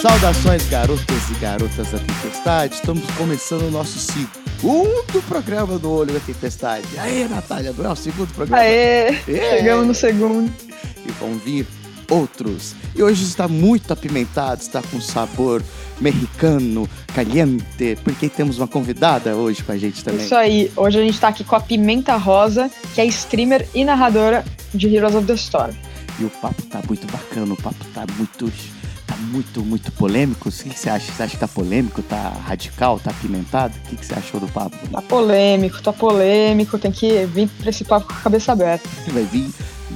Saudações, garotas e garotas da Tempestade. Estamos começando o nosso segundo programa do Olho da Tempestade. Aê, Natália, não é o segundo programa? Aê, chegamos no segundo. E vão vir outros. E hoje está muito apimentado, está com sabor mexicano, caliente, porque temos uma convidada hoje com a gente também. Isso aí, hoje a gente está aqui com a Pimenta Rosa, que é streamer e narradora de Heroes of the Storm. E o papo tá muito bacana, o papo tá muito tá muito, muito polêmico. O que você acha? Você acha que tá polêmico, tá radical, tá apimentado? O que você achou do papo? Tá polêmico, tá polêmico, tem que vir pra esse papo com a cabeça aberta. Vai vir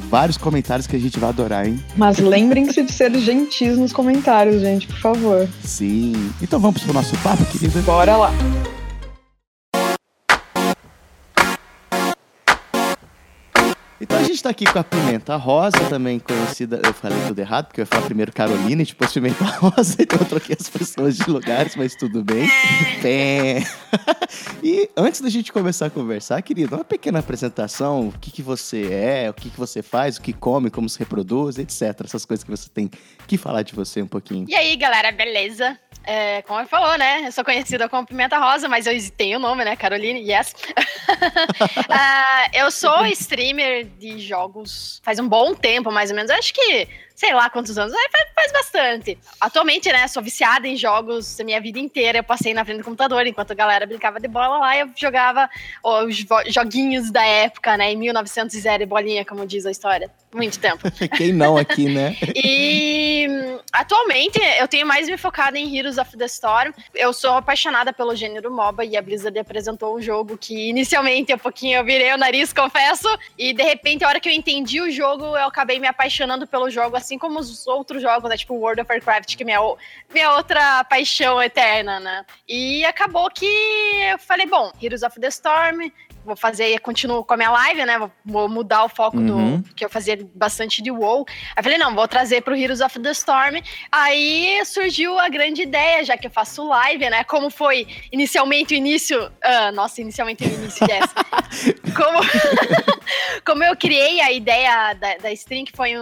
vários comentários que a gente vai adorar, hein? Mas lembrem-se de ser gentis nos comentários, gente, por favor. Sim. Então vamos pro nosso papo, querida? Bora lá. Gente tá aqui com a Pimenta Rosa, também conhecida. Eu falei tudo errado, porque eu ia falar primeiro Carolina e depois Pimenta Rosa, então eu troquei as pessoas de lugares, mas tudo bem. Pé. e antes da gente começar a conversar, querido, uma pequena apresentação: o que, que você é, o que, que você faz, o que come, como se reproduz, etc. Essas coisas que você tem que falar de você um pouquinho. E aí, galera, beleza? É, como ele falou, né? Eu sou conhecida como Pimenta Rosa, mas eu tenho o nome, né? Caroline, yes. uh, eu sou streamer de jogos faz um bom tempo, mais ou menos. Eu acho que sei lá quantos anos, faz, faz, bastante. Atualmente, né, sou viciada em jogos a minha vida inteira. Eu passei na frente do computador enquanto a galera brincava de bola lá, eu jogava os joguinhos da época, né, em 1900 e bolinha, como diz a história. Muito tempo. Quem não aqui, né? e atualmente eu tenho mais me focado em Heroes of the Storm. Eu sou apaixonada pelo gênero MOBA e a Blizzard apresentou um jogo que inicialmente um pouquinho eu virei o nariz, confesso, e de repente a hora que eu entendi o jogo, eu acabei me apaixonando pelo jogo assim assim como os outros jogos, né? Tipo World of Warcraft, que é minha, minha outra paixão eterna, né? E acabou que eu falei, bom, Heroes of the Storm, vou fazer, continuo com a minha live, né? Vou mudar o foco uhum. do que eu fazia bastante de WoW. Aí falei, não, vou trazer pro Heroes of the Storm. Aí surgiu a grande ideia, já que eu faço live, né? Como foi inicialmente o início. Uh, nossa, inicialmente o início dessa. como, como eu criei a ideia da, da stream, que foi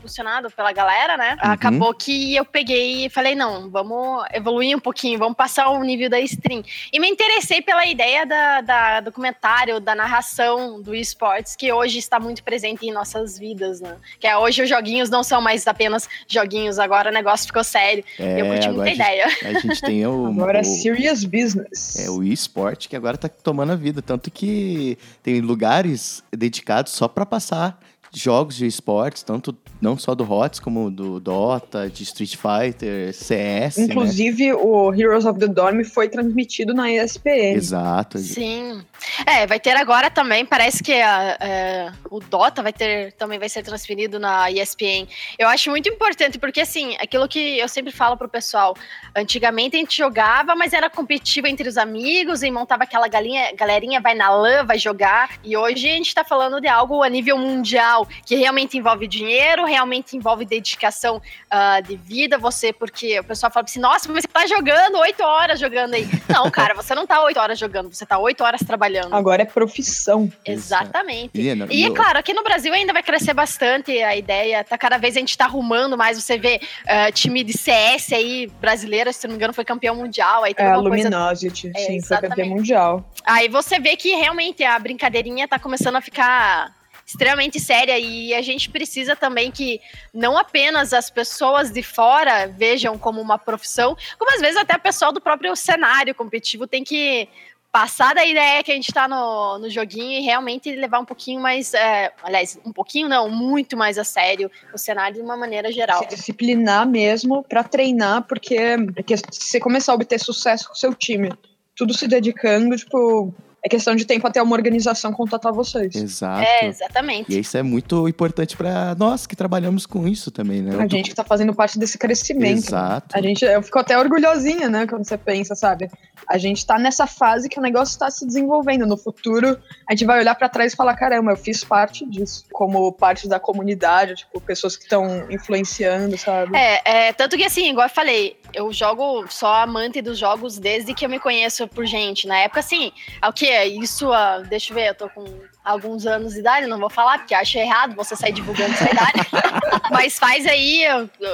impulsionado pela galera, né? Uhum. Acabou que eu peguei e falei, não, vamos evoluir um pouquinho, vamos passar o nível da stream. E me interessei pela ideia da, da documentário da narração do esportes, que hoje está muito presente em nossas vidas, né? Que é, hoje os joguinhos não são mais apenas joguinhos, agora o negócio ficou sério. É, eu curti muita a ideia. Gente, a gente tem o. agora é serious business. É o esporte que agora está tomando a vida. Tanto que tem lugares dedicados só para passar jogos de esportes, tanto não só do HOTS, como do Dota, de Street Fighter, CS. Né? Inclusive, né? o Heroes of the Dorm foi transmitido na ESPN. Exato. Sim. É, vai ter agora também, parece que a, é, o Dota vai ter, também vai ser transferido na ESPN. Eu acho muito importante, porque assim, aquilo que eu sempre falo pro pessoal, antigamente a gente jogava, mas era competitivo entre os amigos e montava aquela galinha, galerinha vai na LAN, vai jogar. E hoje a gente tá falando de algo a nível mundial, que realmente envolve dinheiro, realmente envolve dedicação uh, de vida, você, porque o pessoal fala assim, nossa, mas você tá jogando oito horas jogando aí. Não, cara, você não tá oito horas jogando, você tá oito horas trabalhando. Agora é profissão. Exatamente. E, e é claro, aqui no Brasil ainda vai crescer bastante a ideia, tá cada vez a gente tá arrumando mais, você vê uh, time de CS aí, brasileira, se não me engano, foi campeão mundial. Aí é, a Luminosity, coisa... sim, é, foi campeão mundial. Aí você vê que realmente a brincadeirinha tá começando a ficar extremamente séria e a gente precisa também que não apenas as pessoas de fora vejam como uma profissão, como às vezes até o pessoal do próprio cenário competitivo tem que passar da ideia que a gente está no, no joguinho e realmente levar um pouquinho mais, é, aliás, um pouquinho não, muito mais a sério o cenário de uma maneira geral. Se disciplinar mesmo para treinar, porque, porque você começar a obter sucesso com o seu time, tudo se dedicando, tipo, é questão de tempo até uma organização contatar vocês. Exato. É, exatamente. E isso é muito importante para nós que trabalhamos com isso também, né? A gente que tá fazendo parte desse crescimento. Exato. A gente, eu fico até orgulhosinha, né, quando você pensa, sabe? A gente tá nessa fase que o negócio está se desenvolvendo. No futuro, a gente vai olhar para trás e falar: caramba, eu fiz parte disso. Como parte da comunidade, tipo, pessoas que estão influenciando, sabe? É, é, tanto que assim, igual eu falei, eu jogo só amante dos jogos desde que eu me conheço por gente. Na época, assim, o que? Isso, uh, deixa eu ver, eu tô com alguns anos de idade, não vou falar, porque acho errado você sair divulgando essa idade. Mas faz aí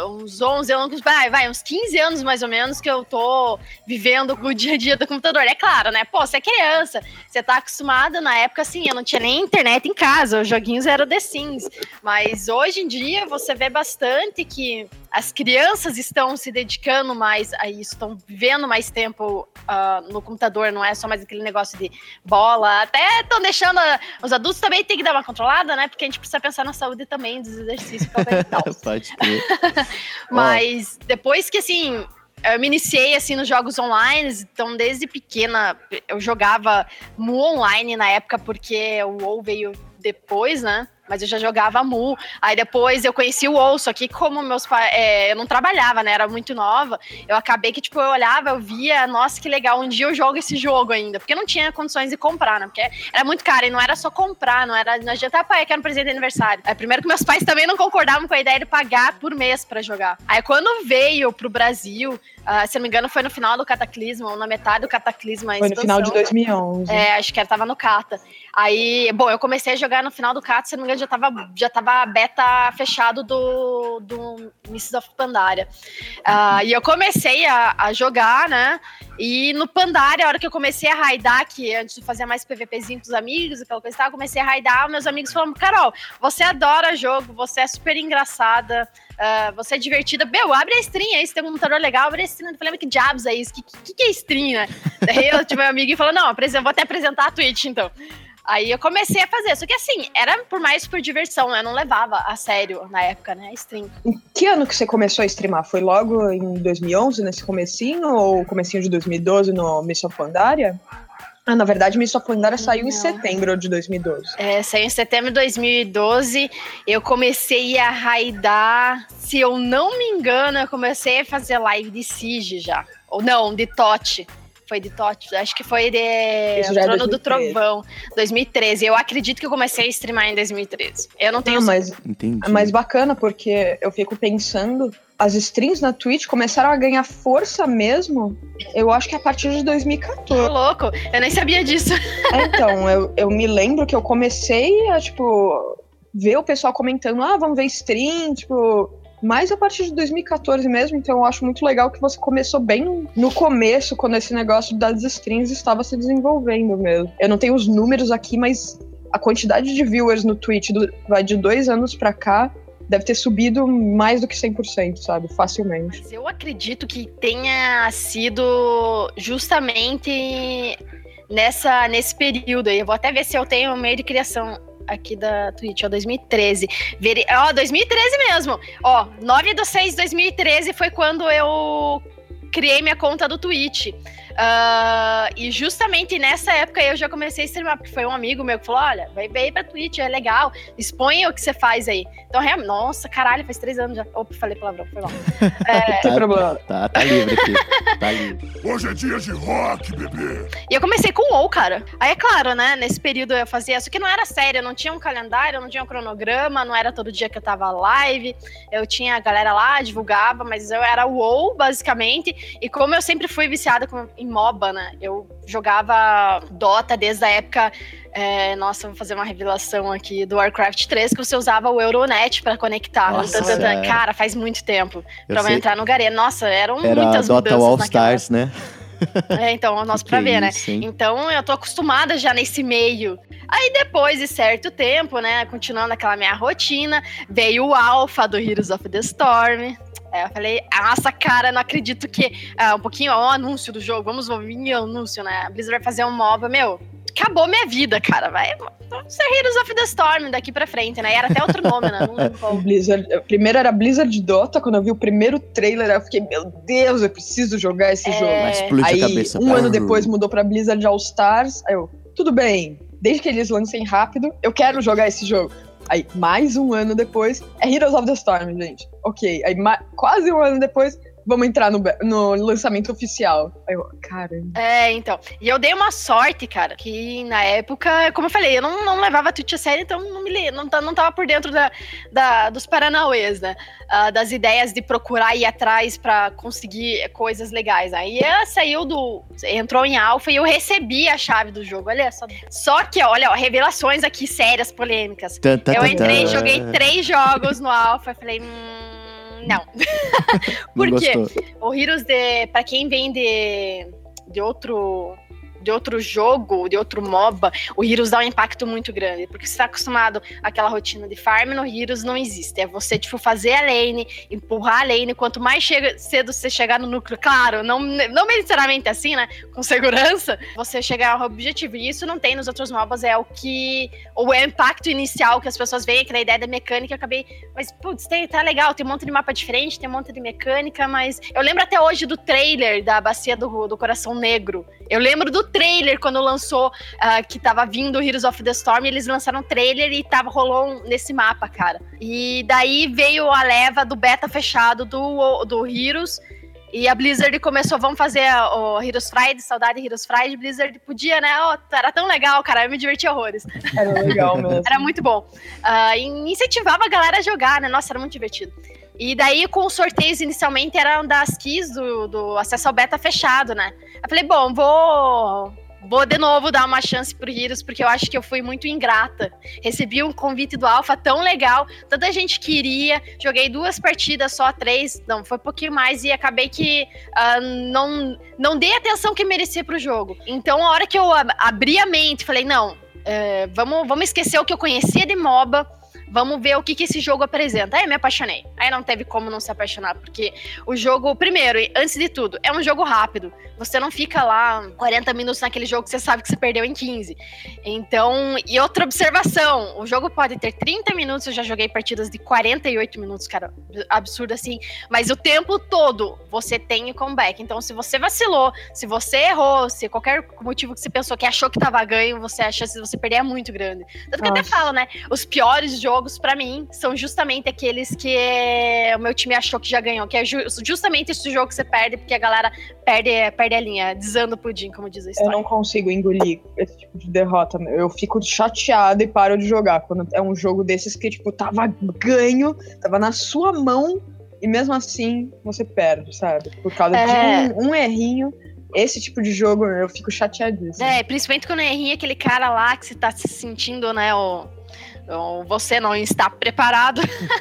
uns 11 anos, vai, vai, uns 15 anos mais ou menos que eu tô vivendo o dia a dia do computador. É claro, né? Pô, você é criança, você tá acostumado, na época, assim, eu não tinha nem internet em casa, os joguinhos eram The Sims. Mas hoje em dia você vê bastante que as crianças estão se dedicando mais a isso, estão vivendo mais tempo uh, no computador, não é só mais aquele negócio de bola. Até estão deixando. A, os adultos também tem que dar uma controlada, né? Porque a gente precisa pensar na saúde também dos exercícios Pode crer. Mas depois que assim. Eu me iniciei assim nos jogos online, então desde pequena eu jogava Mu online na época porque o WoW veio depois, né? Mas eu já jogava Mu. Aí depois eu conheci o WoW, só que como meus pais, é, eu não trabalhava, né, era muito nova, eu acabei que, tipo, eu olhava, eu via, nossa, que legal, um dia eu jogo esse jogo ainda, porque não tinha condições de comprar, né, porque era muito caro, e não era só comprar, não era, não adianta, pai, eu quero um presente de aniversário. Aí, primeiro que meus pais também não concordavam com a ideia de pagar por mês para jogar. Aí quando veio pro Brasil, uh, se não me engano, foi no final do Cataclismo, ou na metade do Cataclismo. Foi no final de 2011. É, acho que era, tava no Cata. Aí, bom, eu comecei a jogar no final do Cata, se não me engano, já tava, já tava beta fechado do, do Mrs. of Pandaria. Uh, e eu comecei a, a, jogar, né? E no Pandaria, a hora que eu comecei a raidar, que antes de fazer mais PVPzinho com os amigos, aquela coisa e tal, comecei a raidar, meus amigos falaram, Carol, você adora jogo, você é super engraçada, uh, você é divertida. Meu, abre a stream aí, se tem um computador legal, abre a stream. Eu falei, mas que diabos é isso? Que, que, que, é stream, né? Daí eu tive meu amigo e falou, não, vou até apresentar a Twitch, então. Aí eu comecei a fazer. Só que assim, era por mais por diversão, né? Eu não levava a sério na época, né? Stream. Em que ano que você começou a streamar? Foi logo em 2011, nesse comecinho? Ou comecinho de 2012 no Miss of Pandaria? Ah, na verdade, Miss of Pandaria saiu não. em setembro de 2012. É, saiu em setembro de 2012. Eu comecei a raidar, se eu não me engano, eu comecei a fazer live de Siege já. Ou não, de Tote. Foi de Tote, acho que foi de é Trono do Trovão, 2013. Eu acredito que eu comecei a streamar em 2013. Eu não tenho. Não, mas Entendi. é mais bacana porque eu fico pensando, as streams na Twitch começaram a ganhar força mesmo. Eu acho que a partir de 2014. Tô louco, eu nem sabia disso. É, então, eu, eu me lembro que eu comecei a, tipo, ver o pessoal comentando, ah, vamos ver stream, tipo, mais a partir de 2014 mesmo, então eu acho muito legal que você começou bem no começo, quando esse negócio das strings estava se desenvolvendo mesmo. Eu não tenho os números aqui, mas a quantidade de viewers no Twitch do, vai de dois anos pra cá deve ter subido mais do que 100%, sabe? Facilmente. Mas eu acredito que tenha sido justamente nessa, nesse período aí. Eu vou até ver se eu tenho meio de criação aqui da Twitch, ó, 2013. Veri... Ó, 2013 mesmo. Ó, 9 de 6 de 2013 foi quando eu criei minha conta do Twitch. Uh, e justamente nessa época eu já comecei a streamar, porque foi um amigo meu que falou: olha, vai aí pra Twitch, é legal, expõe o que você faz aí. Então, realmente, nossa, caralho, faz três anos já. Opa, falei palavrão, foi mal. É... tá, problema. Tá, tá livre aqui. Tá livre. Hoje é dia de rock, bebê. E eu comecei com o WoW, cara. Aí é claro, né? Nesse período eu fazia isso que não era sério, eu não tinha um calendário, não tinha um cronograma, não era todo dia que eu tava live. Eu tinha a galera lá, divulgava, mas eu era o WoW, basicamente. E como eu sempre fui viciada com, em MOBA, né? Eu jogava Dota desde a época. É, nossa, vou fazer uma revelação aqui do Warcraft 3 que você usava o Euronet para conectar. Nossa, é. Cara, faz muito tempo para entrar no Garena. Nossa, eram Era muitas Dota All Stars, né? É, então, nossa, pra ver, né? Então, eu tô acostumada já nesse meio. Aí, depois de certo tempo, né, continuando aquela minha rotina, veio o Alpha do Heroes of the Storm. É, eu falei, nossa, cara, não acredito que. Ah, um pouquinho, ó, o anúncio do jogo, vamos ouvir o anúncio, né? A Blizzard vai fazer um MOBA, meu. Acabou minha vida, cara. Vai ser Heroes of the Storm daqui pra frente, né? E era até outro nome, né? Não lembro Blizzard. Primeiro era Blizzard Dota, quando eu vi o primeiro trailer, eu fiquei, meu Deus, eu preciso jogar esse é... jogo. Mas aí, cabeça, um ano depois mudou pra Blizzard All Stars. Aí eu, tudo bem, desde que eles lancem rápido, eu quero jogar esse jogo. Aí, mais um ano depois, é Heroes of the Storm, gente. Ok. Aí, quase um ano depois, vamos entrar no, no lançamento oficial. Aí eu, caramba. É, então. E eu dei uma sorte, cara, que na época, como eu falei, eu não, não levava Twitch a sério, então não me não, não tava por dentro da, da dos Paranauês, né? Uh, das ideias de procurar ir atrás para conseguir coisas legais. Aí ela saiu do. entrou em alfa e eu recebi a chave do jogo. Olha só. Só que, olha, ó, revelações aqui sérias, polêmicas. eu entrei, joguei três jogos no alfa e falei. Hum, não. Porque o Heroes de. Pra quem vem de, de outro de outro jogo, de outro MOBA, o Heroes dá um impacto muito grande. Porque você tá acostumado àquela rotina de farm, no Heroes não existe. É você, tipo, fazer a lane, empurrar a lane. Quanto mais chega, cedo você chegar no núcleo, claro, não, não necessariamente assim, né? Com segurança, você chegar ao objetivo. E isso não tem nos outros MOBAs, é o que. O impacto inicial que as pessoas veem, aquela ideia da mecânica, eu acabei. Mas, putz, tem, tá legal, tem um monte de mapa diferente, tem um monte de mecânica, mas. Eu lembro até hoje do trailer da Bacia do, do Coração Negro. Eu lembro do trailer quando lançou uh, que tava vindo Heroes of the Storm, eles lançaram um trailer e tava rolou um, nesse mapa, cara. E daí veio a leva do beta fechado do, do Heroes. E a Blizzard começou, vamos fazer o Heroes Friday, saudade de Heroes Friday. Blizzard podia, né? Oh, era tão legal, cara, eu me diverti horrores. Era legal mesmo. era muito bom. Uh, incentivava a galera a jogar, né? Nossa, era muito divertido. E daí, com os sorteios inicialmente, eram das keys do, do acesso ao beta fechado, né? Eu falei, bom, vou. Vou de novo dar uma chance pro Heroes, porque eu acho que eu fui muito ingrata. Recebi um convite do Alpha tão legal, tanta gente queria. Joguei duas partidas, só três, não, foi um pouquinho mais, e acabei que uh, não, não dei a atenção que merecia pro jogo. Então, a hora que eu abri a mente, falei, não, uh, vamos, vamos esquecer o que eu conhecia de MOBA Vamos ver o que, que esse jogo apresenta. Aí me apaixonei. Aí não teve como não se apaixonar, porque o jogo, primeiro, antes de tudo, é um jogo rápido. Você não fica lá 40 minutos naquele jogo que você sabe que você perdeu em 15. Então, e outra observação: o jogo pode ter 30 minutos, eu já joguei partidas de 48 minutos, cara, absurdo assim. Mas o tempo todo você tem o comeback. Então, se você vacilou, se você errou, se qualquer motivo que você pensou que achou que tava ganho, você a chance de você perder é muito grande. Tanto que Nossa. até falo, né? Os piores jogos jogos, para mim, são justamente aqueles que o meu time achou que já ganhou. Que é ju justamente esse jogo que você perde, porque a galera perde, perde a linha, desanda o pudim, como diz a história. Eu não consigo engolir esse tipo de derrota. Eu fico chateada e paro de jogar. Quando é um jogo desses que, tipo, tava ganho, tava na sua mão, e mesmo assim você perde, sabe? Por causa é... de um, um errinho esse tipo de jogo eu fico chateadíssimo. É, principalmente quando errinha aquele cara lá que você tá se sentindo, né, o, então, você não está preparado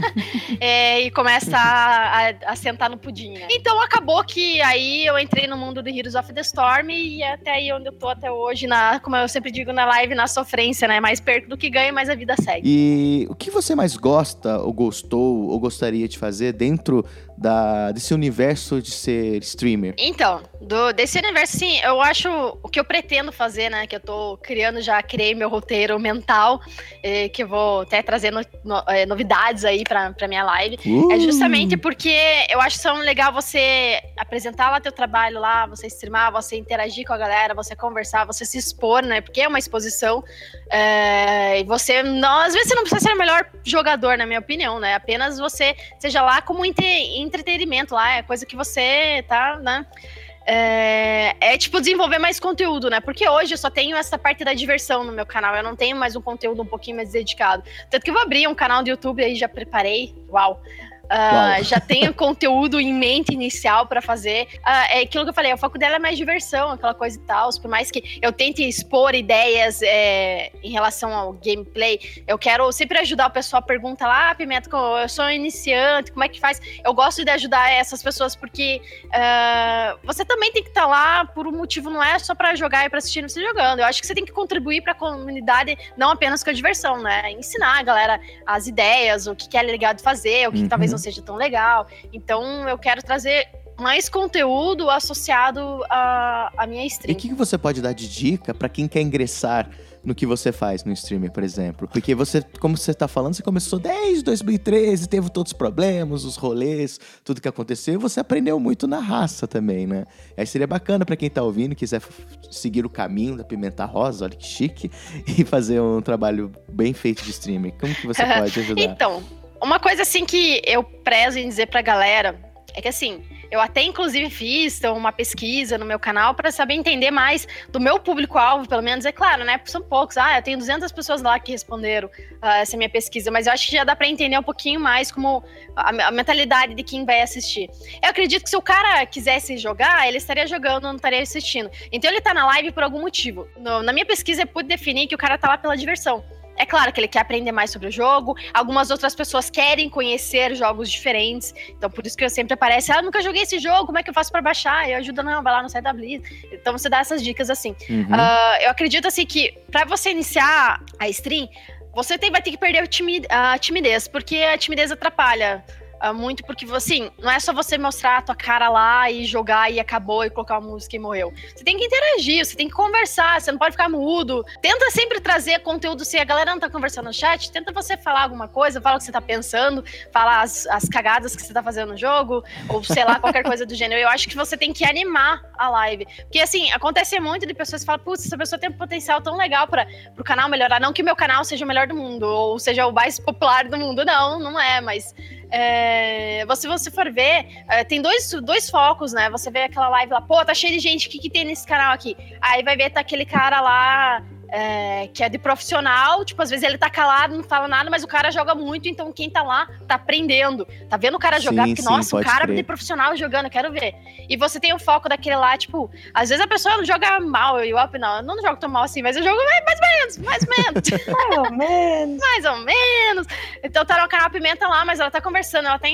é, e começa a, a, a, sentar no pudim. Né? Então acabou que aí eu entrei no mundo de Heroes of the Storm e até aí onde eu tô até hoje, na, como eu sempre digo na live, na sofrência, né? Mais perto do que ganho, mais a vida segue. E o que você mais gosta, ou gostou, ou gostaria de fazer dentro da, desse universo de ser streamer? Então, do, desse universo, sim, eu acho o que eu pretendo fazer, né? Que eu tô criando, já criei meu roteiro mental, eh, que eu vou até trazer no, no, eh, novidades aí pra, pra minha live. Uh. É justamente porque eu acho tão legal você apresentar lá teu trabalho lá, você streamar, você interagir com a galera, você conversar, você se expor, né? Porque é uma exposição. É, e você, não, às vezes você não precisa ser o melhor jogador, na minha opinião, né? Apenas você seja lá como inter, entretenimento lá, é coisa que você tá, né? É, é, tipo desenvolver mais conteúdo, né? Porque hoje eu só tenho essa parte da diversão no meu canal. Eu não tenho mais um conteúdo um pouquinho mais dedicado. Tanto que eu vou abrir um canal do YouTube aí, já preparei. Uau! Uh, já tenho conteúdo em mente inicial para fazer. Uh, é aquilo que eu falei, o foco dela é mais diversão, aquela coisa e tal. Por mais que eu tente expor ideias é, em relação ao gameplay, eu quero sempre ajudar o pessoal. Pergunta lá, ah, Pimenta, eu sou iniciante, como é que faz? Eu gosto de ajudar essas pessoas porque uh, você também tem que estar tá lá por um motivo, não é só para jogar e para assistir você jogando. Eu acho que você tem que contribuir para a comunidade, não apenas com a diversão, né? Ensinar a galera as ideias, o que é legal de fazer, o que uhum. talvez não seja tão legal. Então eu quero trazer mais conteúdo associado à, à minha stream. E o que, que você pode dar de dica para quem quer ingressar no que você faz no streamer, por exemplo? Porque você, como você tá falando, você começou desde 2013, teve todos os problemas, os rolês, tudo que aconteceu, você aprendeu muito na raça também, né? Aí seria bacana para quem tá ouvindo, quiser seguir o caminho da Pimenta Rosa, olha que chique, e fazer um trabalho bem feito de streamer. Como que você pode ajudar? então, uma coisa assim que eu prezo em dizer pra galera É que assim, eu até inclusive fiz então, uma pesquisa no meu canal para saber entender mais do meu público-alvo, pelo menos, é claro, né? São poucos. Ah, eu tenho 200 pessoas lá que responderam uh, essa minha pesquisa, mas eu acho que já dá para entender um pouquinho mais como a, a, mentalidade de quem vai assistir. Eu acredito que se o cara quisesse jogar, ele estaria jogando, não estaria assistindo. Então ele tá na live por algum motivo. No, na minha pesquisa, eu pude definir que o cara tá lá pela diversão. É claro que ele quer aprender mais sobre o jogo. Algumas outras pessoas querem conhecer jogos diferentes. Então, por isso que eu sempre aparece, ah, nunca joguei esse jogo, como é que eu faço para baixar? Eu ajudo, não, vai lá no site da Blizz. Então, você dá essas dicas assim. Uhum. Uh, eu acredito, assim, que para você iniciar a stream, você tem, vai ter que perder a timidez, porque a timidez atrapalha muito porque, assim, não é só você mostrar a tua cara lá e jogar e acabou e colocar uma música e morreu. Você tem que interagir, você tem que conversar, você não pode ficar mudo. Tenta sempre trazer conteúdo, se a galera não tá conversando no chat, tenta você falar alguma coisa, fala o que você tá pensando, fala as, as cagadas que você tá fazendo no jogo, ou sei lá, qualquer coisa do gênero. Eu acho que você tem que animar a live. Porque, assim, acontece muito de pessoas que falam, putz, essa pessoa tem um potencial tão legal para pro canal melhorar. Não que o meu canal seja o melhor do mundo, ou seja o mais popular do mundo, não, não é, mas é, se você for ver, é, tem dois, dois focos, né? Você vê aquela live lá, pô, tá cheio de gente, o que, que tem nesse canal aqui? Aí vai ver, tá aquele cara lá é, que é de profissional, tipo, às vezes ele tá calado, não fala nada, mas o cara joga muito, então quem tá lá tá aprendendo. Tá vendo o cara jogar, sim, porque, sim, nossa, o cara crer. de profissional jogando, quero ver. E você tem o foco daquele lá, tipo, às vezes a pessoa não joga mal, eu up, não, eu não jogo tão mal assim, mas eu jogo mais ou menos, mais ou menos. mais ou menos. mais ou menos. Então tá no canal Pimenta lá, mas ela tá conversando, ela tá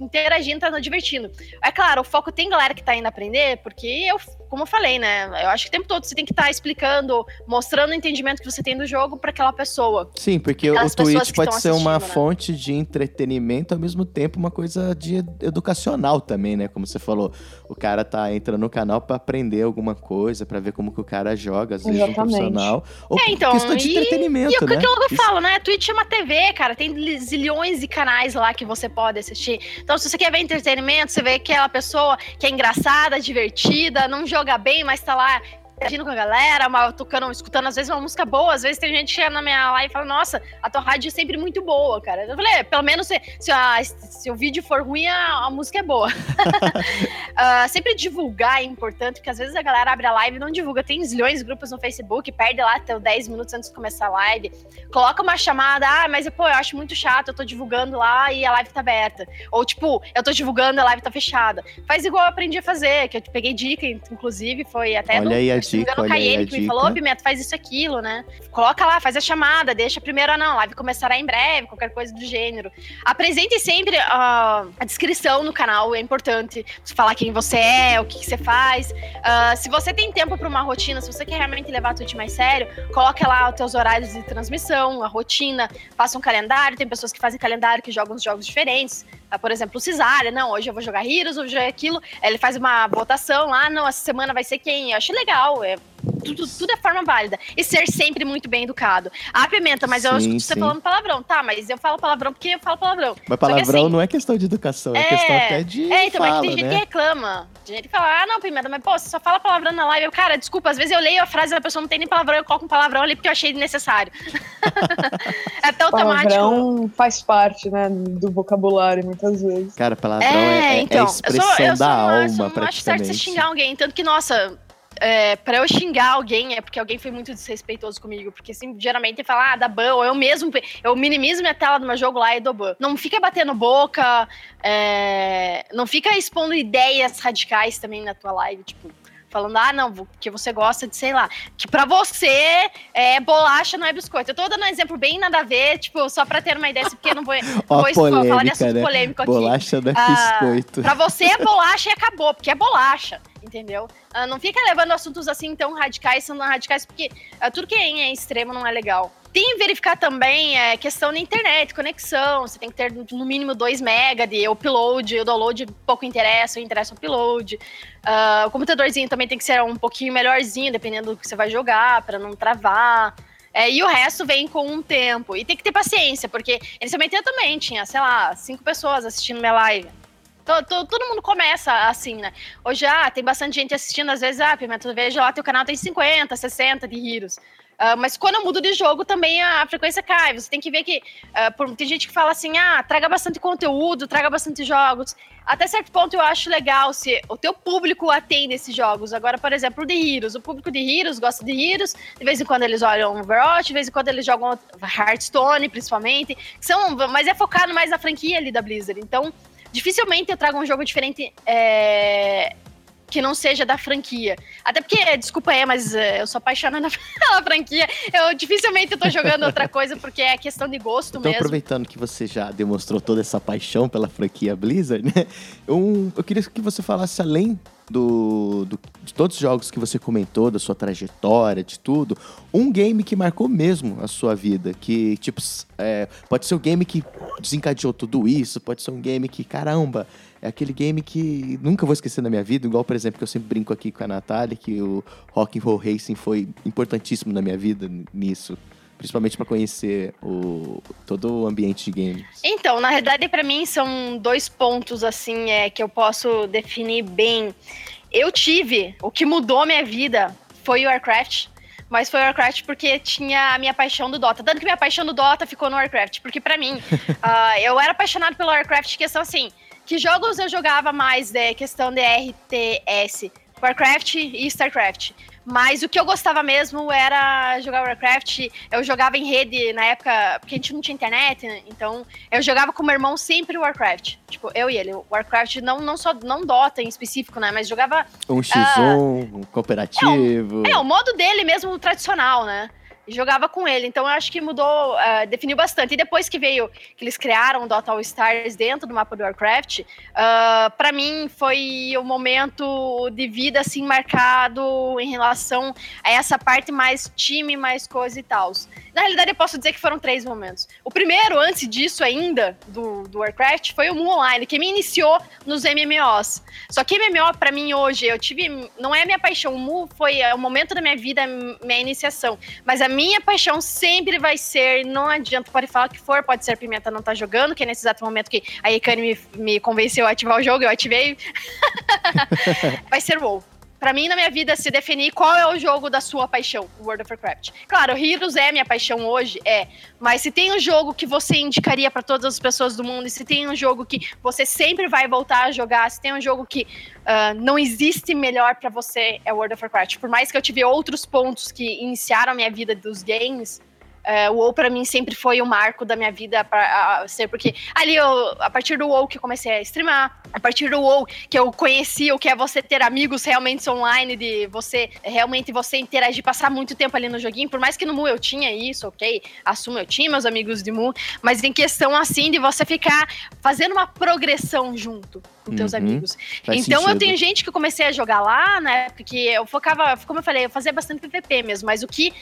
interagindo, tá divertindo. É claro, o foco tem galera que tá indo aprender, porque eu como eu falei, né? Eu acho que o tempo todo você tem que estar tá explicando, mostrando o entendimento que você tem do jogo para aquela pessoa. Sim, porque o Twitch pode ser uma né? fonte de entretenimento, ao mesmo tempo uma coisa de educacional também, né? Como você falou, o cara tá entrando no canal para aprender alguma coisa, para ver como que o cara joga, às vezes Exatamente. um profissional. Ou é, então, questão de e, entretenimento, e né? aquilo que eu falo, né? Twitch é uma TV, cara. Tem zilhões de canais lá que você pode assistir. Então, se você quer ver entretenimento, você vê aquela pessoa que é engraçada, divertida, não joga bem, mas tá lá interagindo com a galera, uma, tocando, escutando às vezes uma música boa, às vezes tem gente que chega na minha live e fala, nossa, a tua rádio é sempre muito boa, cara. Eu falei, é, pelo menos se, se, a, se, o vídeo for ruim, a, a música é boa. uh, sempre divulgar é importante, porque às vezes a galera abre a live e não divulga. Tem zilhões de grupos no Facebook, perde lá até 10 minutos antes de começar a live. Coloca uma chamada, ah, mas pô, eu acho muito chato, eu tô divulgando lá e a live tá aberta. Ou tipo, eu tô divulgando, a live tá fechada. Faz igual eu aprendi a fazer, que eu peguei dica, inclusive, foi até Olha no, aí a dica, olha Cayenne, que me falou, Pimenta, faz isso aquilo, né? Coloca lá, faz a chamada, deixa primeiro, ah, não, a live começará em breve, qualquer coisa do gênero. Apresente sempre uh, a descrição no canal, é importante. Falar quem você é, o que, que você faz. Uh, se você tem tempo para uma rotina, se você quer realmente levar a Twitch mais sério, coloque lá os teus horários de transmissão, a rotina, faça um calendário. Tem pessoas que fazem calendário que jogam os jogos diferentes. Uh, por exemplo, o Cesária, não, hoje eu vou jogar Heroes, hoje é aquilo. Ele faz uma votação lá, não, essa semana vai ser quem? Eu acho legal, é tudo, tudo é forma válida. E ser sempre muito bem educado. Ah, Pimenta, mas sim, eu escuto você falando palavrão. Tá, mas eu falo palavrão porque eu falo palavrão. Mas palavrão que, assim, não é questão de educação, é, é questão até de. É, então, fala, mas tem gente né? que reclama. Tem gente que fala, ah, não, Pimenta, mas pô, você só fala palavrão na live. Eu, cara, desculpa, às vezes eu leio a frase e a pessoa não tem nem palavrão, eu coloco um palavrão ali porque eu achei necessário. é tão palavrão automático. faz parte, né, do vocabulário muitas vezes. Cara, palavrão é, é, então, é a expressão eu sou, eu da alma, praticamente. Não acho certo você xingar alguém, tanto que, nossa, é, para eu xingar alguém é porque alguém foi muito desrespeitoso comigo. Porque assim, geralmente fala, ah, dá ban, ou eu mesmo, eu minimizo minha tela do meu jogo lá e dou ban. Não fica batendo boca, é, não fica expondo ideias radicais também na tua live, tipo falando, ah, não, que você gosta de, sei lá, que para você é bolacha não é biscoito. Eu tô dando um exemplo bem nada a ver, tipo, só pra ter uma ideia, porque eu não vou, Ó, vou polêmica, falar de assunto né? polêmico aqui. Bolacha não é ah, biscoito. pra você é bolacha e acabou, porque é bolacha entendeu? Uh, não fica levando assuntos assim tão radicais, são radicais, porque uh, tudo que é extremo não é legal. Tem que verificar também é, questão da internet, conexão. Você tem que ter no mínimo 2 mega de upload. O download pouco interessa, interessa o upload. Uh, o computadorzinho também tem que ser um pouquinho melhorzinho, dependendo do que você vai jogar, para não travar. É, e o resto vem com um tempo. E tem que ter paciência, porque inicialmente eu também tinha, sei lá, cinco pessoas assistindo minha live. Todo, todo, mundo começa assim, né? Hoje, ah, tem bastante gente assistindo, às vezes, ah, Pimenta, vejo lá, teu canal tem 50, 60 de Heroes. Uh, mas quando eu mudo de jogo, também a frequência cai. Você tem que ver que. Uh, por, tem gente que fala assim: ah, traga bastante conteúdo, traga bastante jogos. Até certo ponto eu acho legal se o teu público atende esses jogos. Agora, por exemplo, o de Heroes. O público de Heroes gosta de Heroes. De vez em quando eles olham Overwatch, de vez em quando eles jogam Hearthstone, principalmente. São, mas é focado mais na franquia ali da Blizzard. Então, dificilmente eu trago um jogo diferente. É, que não seja da franquia. Até porque, desculpa aí, mas uh, eu sou apaixonada pela franquia. Eu dificilmente tô jogando outra coisa porque é questão de gosto então, mesmo. aproveitando que você já demonstrou toda essa paixão pela franquia Blizzard, né? Eu, eu queria que você falasse além do, do, de todos os jogos que você comentou, da sua trajetória, de tudo, um game que marcou mesmo a sua vida, que, tipo, é, pode ser o um game que desencadeou tudo isso, pode ser um game que, caramba, é aquele game que nunca vou esquecer na minha vida, igual, por exemplo, que eu sempre brinco aqui com a Natália, que o Rock and Roll Racing foi importantíssimo na minha vida nisso principalmente para conhecer o, todo o ambiente de games? Então, na verdade, para mim são dois pontos assim é, que eu posso definir bem. Eu tive, o que mudou minha vida foi o Warcraft. Mas foi o Warcraft porque tinha a minha paixão do Dota. Tanto que minha paixão do Dota ficou no Warcraft. Porque para mim, uh, eu era apaixonado pelo Warcraft, questão assim, que jogos eu jogava mais, de questão de RTS? Warcraft e StarCraft. Mas o que eu gostava mesmo era jogar Warcraft. Eu jogava em rede na época, porque a gente não tinha internet, né? então eu jogava com meu irmão sempre Warcraft. Tipo, eu e ele. Warcraft não, não só não Dota em específico, né? Mas jogava. Um X1, uh, um cooperativo. É, o, é, o modo dele mesmo tradicional, né? Jogava com ele. Então eu acho que mudou, uh, definiu bastante. E depois que veio, que eles criaram o Dota All Stars dentro do mapa do Warcraft, uh, ah, para mim foi um momento de vida assim marcado em relação a essa parte mais time, mais coisa e tal. Na realidade, eu posso dizer que foram três momentos. O primeiro, antes disso ainda, do, do Warcraft, foi o Mu Online, que me iniciou nos MMOs. Só que MMO, para mim, hoje, eu tive. Não é minha paixão. O Mu foi o momento da minha vida, minha iniciação. Mas a minha paixão sempre vai ser. Não adianta, pode falar que for, pode ser Pimenta não tá jogando, que é nesse exato momento que a Ikane me, me convenceu a ativar o jogo, eu ativei. vai ser WoW para mim, na minha vida, se definir qual é o jogo da sua paixão, World of Warcraft. Claro, Heroes é minha paixão hoje, é. Mas se tem um jogo que você indicaria para todas as pessoas do mundo, e se tem um jogo que você sempre vai voltar a jogar, se tem um jogo que uh, não existe melhor para você, é World of Warcraft. Por mais que eu tive outros pontos que iniciaram a minha vida dos games, é, o WoW para mim sempre foi o um marco da minha vida para ser porque ali eu, a partir do WoW que eu comecei a streamar, a partir do WoW que eu conheci o que é você ter amigos realmente online, de você realmente você interagir, passar muito tempo ali no joguinho, por mais que no Mu eu tinha isso, ok, assumo eu tinha meus amigos de Mu, mas em questão assim de você ficar fazendo uma progressão junto com teus uhum, amigos. Então sentido. eu tenho gente que eu comecei a jogar lá, né, porque eu focava, como eu falei, eu fazia bastante PVP mesmo, mas o que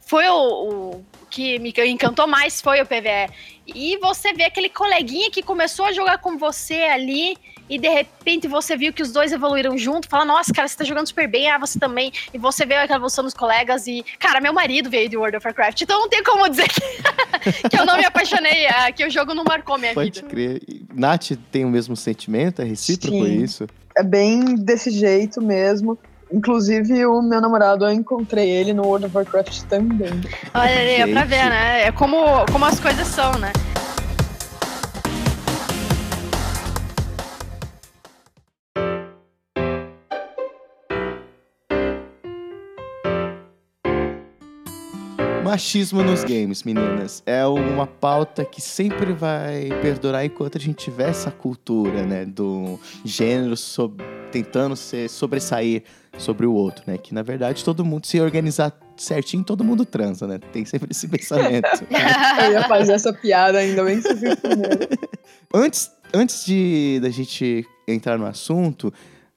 foi o, o que me encantou mais foi o PVE. E você vê aquele coleguinha que começou a jogar com você ali e de repente você viu que os dois evoluíram junto, fala, nossa, cara, você tá jogando super bem, ah, você também. E você vê aquela evolução dos colegas e, cara, meu marido veio de World of Warcraft, então não tem como dizer que, que eu não me apaixonei, ah, que o jogo não marcou minha Pode vida. Pode crer. Nath tem o mesmo sentimento? É recíproco Sim. isso? É bem desse jeito mesmo. Inclusive, o meu namorado, eu encontrei ele no World of Warcraft também. Olha é pra ver, né? É como, como as coisas são, né? Machismo nos games, meninas, é uma pauta que sempre vai perdurar enquanto a gente tiver essa cultura, né, do gênero sob... tentando ser sobressair sobre o outro, né? Que na verdade todo mundo se organizar certinho, todo mundo transa, né? Tem sempre esse pensamento. Eu ia fazer essa piada ainda bem que você primeiro. Antes, antes de da gente entrar no assunto,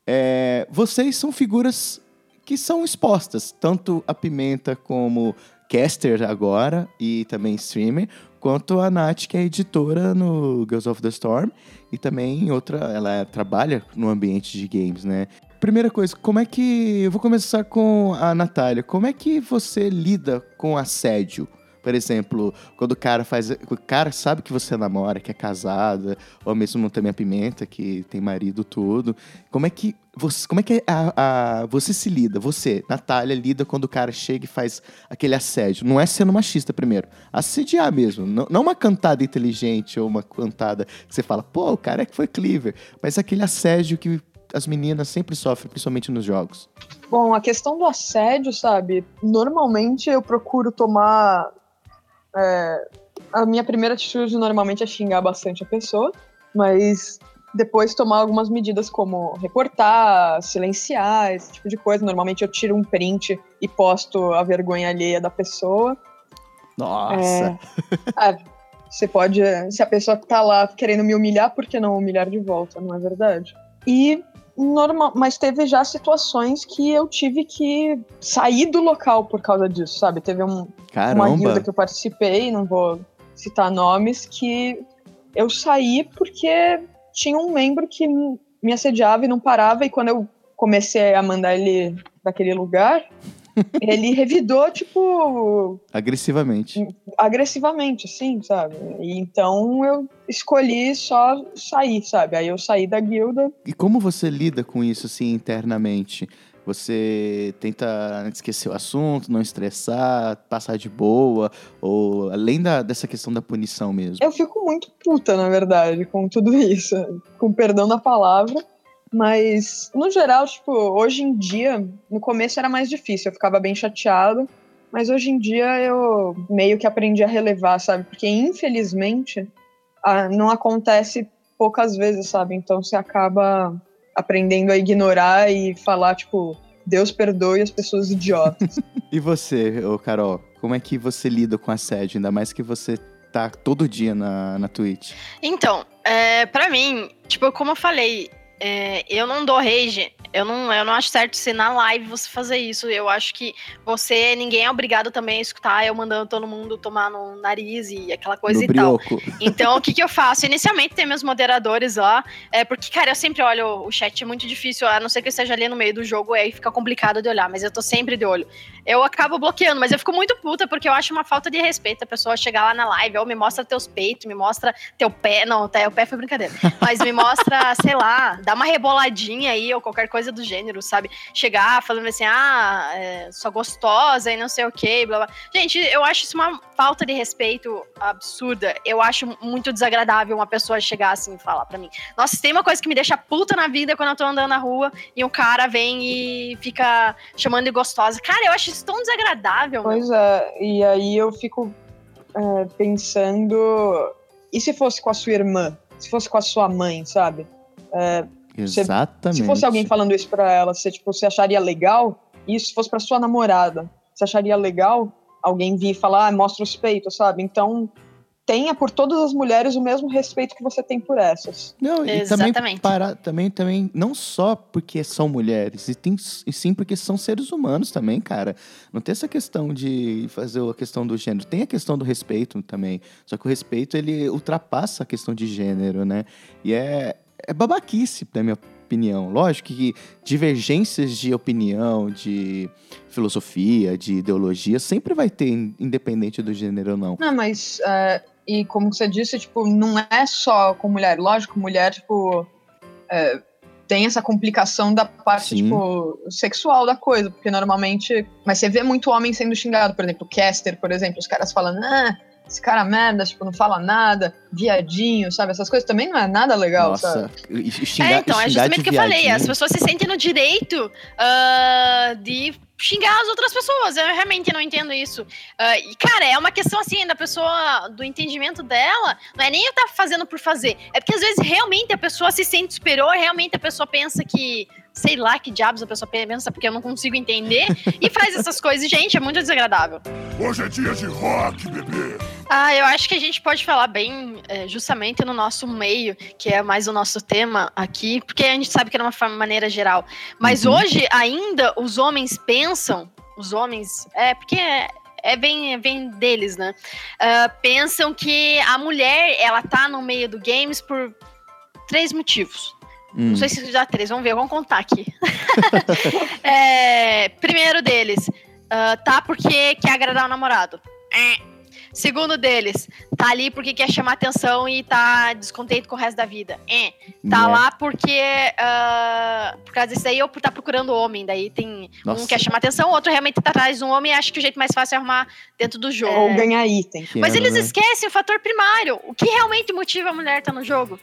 é, vocês são figuras que são expostas, tanto a Pimenta como caster agora e também streamer, quanto a Nath, que é editora no Girls of the Storm e também outra, ela trabalha no ambiente de games, né? Primeira coisa, como é que. Eu vou começar com a Natália. Como é que você lida com assédio? Por exemplo, quando o cara faz. O cara sabe que você namora, que é casada, ou mesmo também a Pimenta, que tem marido, tudo. Como é que você, como é que a, a, você se lida? Você, Natália, lida quando o cara chega e faz aquele assédio. Não é sendo machista primeiro. Assediar mesmo. Não, não uma cantada inteligente ou uma cantada que você fala, pô, o cara é que foi cleaver. Mas aquele assédio que as meninas sempre sofrem, principalmente nos jogos. Bom, a questão do assédio, sabe? Normalmente eu procuro tomar. É, a minha primeira atitude normalmente é xingar bastante a pessoa, mas depois tomar algumas medidas como reportar, silenciar, esse tipo de coisa. Normalmente eu tiro um print e posto a vergonha alheia da pessoa. Nossa! É, é, você pode. Se a pessoa tá lá querendo me humilhar, por que não humilhar de volta, não é verdade? E normal, mas teve já situações que eu tive que sair do local por causa disso, sabe? Teve um, uma guilda que eu participei, não vou citar nomes, que eu saí porque tinha um membro que me assediava e não parava, e quando eu comecei a mandar ele daquele lugar, ele revidou, tipo. Agressivamente. Agressivamente, assim, sabe? E então eu escolhi só sair, sabe? Aí eu saí da guilda. E como você lida com isso, assim, internamente? Você tenta esquecer o assunto, não estressar, passar de boa, ou além da, dessa questão da punição mesmo? Eu fico muito puta, na verdade, com tudo isso, com perdão da palavra. Mas, no geral, tipo, hoje em dia, no começo era mais difícil, eu ficava bem chateado. Mas hoje em dia eu meio que aprendi a relevar, sabe? Porque, infelizmente, não acontece poucas vezes, sabe? Então você acaba aprendendo a ignorar e falar, tipo, Deus perdoe as pessoas idiotas. e você, ô Carol, como é que você lida com assédio? Ainda mais que você tá todo dia na, na Twitch. Então, é, para mim, tipo, como eu falei, é, eu não dou rage eu não, eu não acho certo se na live você fazer isso. Eu acho que você, ninguém é obrigado também a escutar eu mandando todo mundo tomar no nariz e aquela coisa no e brioco. tal. Então, o que, que eu faço? Inicialmente tem meus moderadores lá, é, porque, cara, eu sempre olho o chat, é muito difícil, a não ser que eu esteja ali no meio do jogo, aí fica complicado de olhar, mas eu tô sempre de olho. Eu acabo bloqueando, mas eu fico muito puta porque eu acho uma falta de respeito a pessoa chegar lá na live, ou me mostra teus peitos, me mostra teu pé, não, até o pé foi brincadeira, mas me mostra, sei lá, dá uma reboladinha aí, ou qualquer coisa do gênero, sabe? Chegar falando assim, ah, é, sou gostosa e não sei o que, blá blá. Gente, eu acho isso uma falta de respeito absurda. Eu acho muito desagradável uma pessoa chegar assim e falar para mim. Nossa, tem uma coisa que me deixa puta na vida quando eu tô andando na rua e um cara vem e fica chamando de gostosa. Cara, eu acho isso tão desagradável. Pois meu. é, e aí eu fico é, pensando. E se fosse com a sua irmã? Se fosse com a sua mãe, sabe? É, Exatamente. se fosse alguém falando isso pra ela, você, tipo, você acharia legal? E se fosse pra sua namorada, você acharia legal alguém vir e falar, ah, mostra os peitos, sabe? Então, tenha por todas as mulheres o mesmo respeito que você tem por essas. Não, e Exatamente. também, para, também, também, não só porque são mulheres, e, tem, e sim porque são seres humanos também, cara. Não tem essa questão de fazer a questão do gênero, tem a questão do respeito também. Só que o respeito, ele ultrapassa a questão de gênero, né? E é, é babaquice, na minha opinião. Lógico que divergências de opinião, de filosofia, de ideologia, sempre vai ter, independente do gênero ou não. Não, mas, uh, e como você disse, tipo, não é só com mulher. Lógico, mulher, tipo, uh, tem essa complicação da parte, Sim. tipo, sexual da coisa, porque normalmente. Mas você vê muito homem sendo xingado, por exemplo, Caster, por exemplo, os caras falando, ah esse cara merda, tipo, não fala nada, viadinho, sabe? Essas coisas também não é nada legal, Nossa. sabe? Xingar, é, então, é justamente o que eu falei. As pessoas se sentem no direito uh, de xingar as outras pessoas. Eu realmente não entendo isso. Uh, e, cara, é uma questão assim da pessoa, do entendimento dela. Não é nem eu estar tá fazendo por fazer. É porque às vezes realmente a pessoa se sente superior, realmente a pessoa pensa que sei lá que diabos a pessoa pensa, porque eu não consigo entender, e faz essas coisas. Gente, é muito desagradável. Hoje é dia de rock, bebê. Ah, eu acho que a gente pode falar bem é, justamente no nosso meio, que é mais o nosso tema aqui, porque a gente sabe que é de uma maneira geral. Mas uhum. hoje ainda os homens pensam, os homens, é porque é, é bem, é bem deles, né? Uh, pensam que a mulher, ela tá no meio do games por três motivos. Hum. Não sei se já três, vamos ver, vamos contar aqui. é, primeiro deles, uh, tá porque quer agradar o namorado. É. Segundo deles, tá ali porque quer chamar atenção e tá descontente com o resto da vida. É. Tá É. lá porque. ah, por causa disso aí, ou por tá procurando homem. Daí tem Nossa. um que quer chamar atenção, o outro realmente tá atrás de um homem e acha que o jeito mais fácil é arrumar dentro do jogo. Ou ganhar item. Mas é, eles né? esquecem o fator primário. O que realmente motiva a mulher estar no jogo?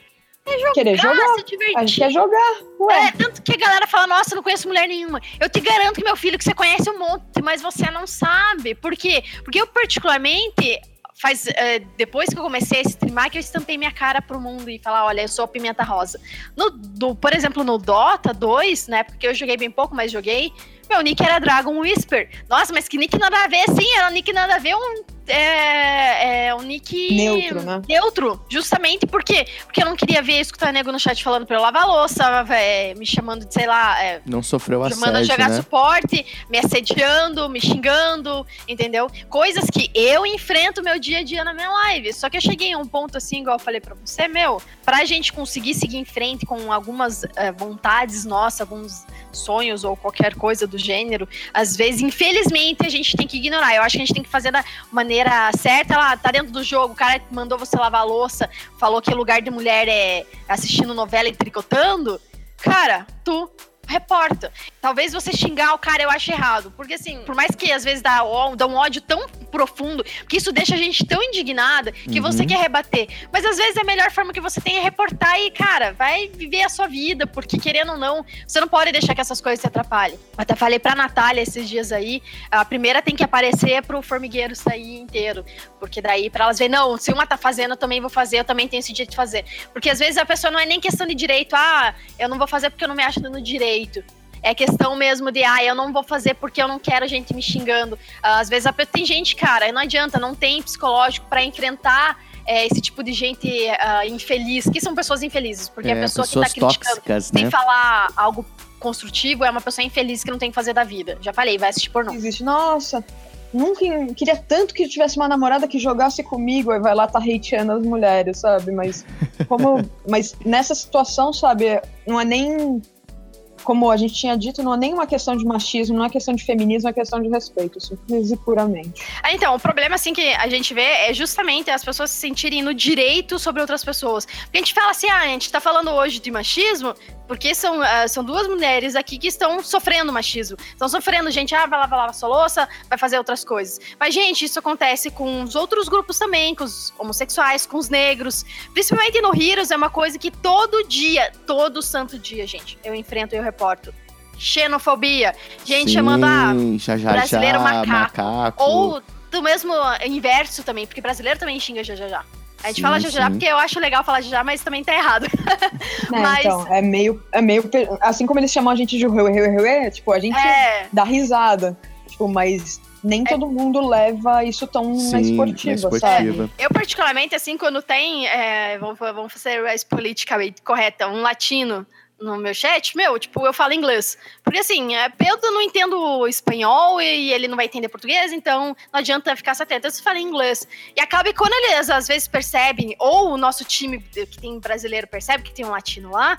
Querer Ah, jogar. se divertir. A gente quer jogar. Ué. É, tanto que a galera fala, nossa, eu não conheço mulher nenhuma. Eu te garanto que meu filho, que você conhece um monte, mas você não sabe. Por quê? Porque eu, particularmente, faz, é, depois que eu comecei a streamar, que eu estampei minha cara pro mundo e falar, olha, eu sou a pimenta rosa. No, do, por exemplo, no Dota 2, na época que eu joguei bem pouco, mas joguei, meu nick era Dragon Whisper. Nossa, mas que nick nada a ver, sim, era um nick nada a ver, um, é, é, um nick... Neutro, né? Neutro, justamente por quê? Porque eu não queria ver escutar nego no chat falando pra eu lavar a louça, é, me chamando de, sei lá, é, Não sofreu chamando a assédio, jogar né? suporte, me assediando, me xingando, entendeu? Coisas que eu enfrento meu dia a dia na minha live. Só que eu cheguei a um ponto assim, igual eu falei pra você, meu, pra gente conseguir seguir em frente com algumas eh, vontades nossas, alguns sonhos ou qualquer coisa do gênero, às vezes, infelizmente, a gente tem que ignorar. Eu acho que a gente tem que fazer da maneira certa. Ela tá dentro do jogo, o cara mandou você lavar louça, falou que lugar de mulher é assistindo novela e tricotando. Cara, tu reporta. Talvez você xingar o cara eu acho errado. Porque assim, por mais que às vezes dá, ó- dá um ódio tão profundo, que isso deixa a gente tão indignada que Uhum. você quer rebater. Mas às vezes a melhor forma que você tem é reportar e, cara, vai viver a sua vida, porque querendo ou não, você não pode deixar que essas coisas te atrapalhem. Até falei pra Natália esses dias aí, a primeira tem que aparecer pro formigueiro sair inteiro. Porque daí, pra elas verem, não, se uma tá fazendo, eu também vou fazer, eu também tenho esse direito de fazer. Porque às vezes a pessoa não é nem questão de direito, ah, eu não vou fazer porque eu não me acho no direito. É questão mesmo de, ah, eu não vou fazer porque eu não quero gente me xingando. Ah, Às vezes a tem gente, cara, não adianta, não tem psicológico pra enfrentar é, esse tipo de gente ah, infeliz, que são pessoas infelizes, porque É, a pessoa que pessoas tá criticando tóxicas, sem né? falar algo construtivo é uma pessoa infeliz que não tem o que fazer da vida. Já falei, vai assistir pornô. Existe. Nossa, nunca queria tanto que tivesse uma namorada que jogasse comigo e vai lá tá hateando as mulheres, sabe? Mas como, mas nessa situação, sabe, não é nem como a gente tinha dito, não é nem uma questão de machismo, não é questão de feminismo, é questão de respeito, simples e puramente. Ah, então, o problema, assim, que a gente vê é justamente as pessoas se sentirem no direito sobre outras pessoas. Porque a gente fala assim, ah, a gente tá falando hoje de machismo, porque são, ah, são duas mulheres aqui que estão sofrendo machismo. Estão sofrendo, gente, ah, vai lavar, lavar sua louça, vai fazer outras coisas. Mas, gente, isso acontece com os outros grupos também, com os homossexuais, com os negros. Principalmente no Heroes, é uma coisa que todo dia, todo santo dia, gente, eu enfrento e eu reporto. Xenofobia. Gente chamando, ah, Sim, já, já, brasileiro já, macaco. macaco. ou do mesmo inverso também, porque brasileiro também xinga já já já. A gente Sim, fala já já sim. porque eu acho legal falar já já, mas também tá errado. Mas- Então, é meio, é meio. Assim como eles chamam a gente de reu, reu, reu, tipo, a gente É, dá risada. Tipo, mas nem todo mundo leva isso tão na Sim, na esportiva, sabe? esportiva. eu particularmente, assim, quando tem, é, vamos, vamos fazer mais politicamente correta, um latino no meu chat, meu, tipo, eu falo inglês. Porque assim, é, eu não entendo espanhol e ele não vai entender português, então não adianta ficar se atento. Eu só falo inglês. E acaba quando eles às vezes percebem, ou o nosso time que tem brasileiro percebe que tem um latino lá,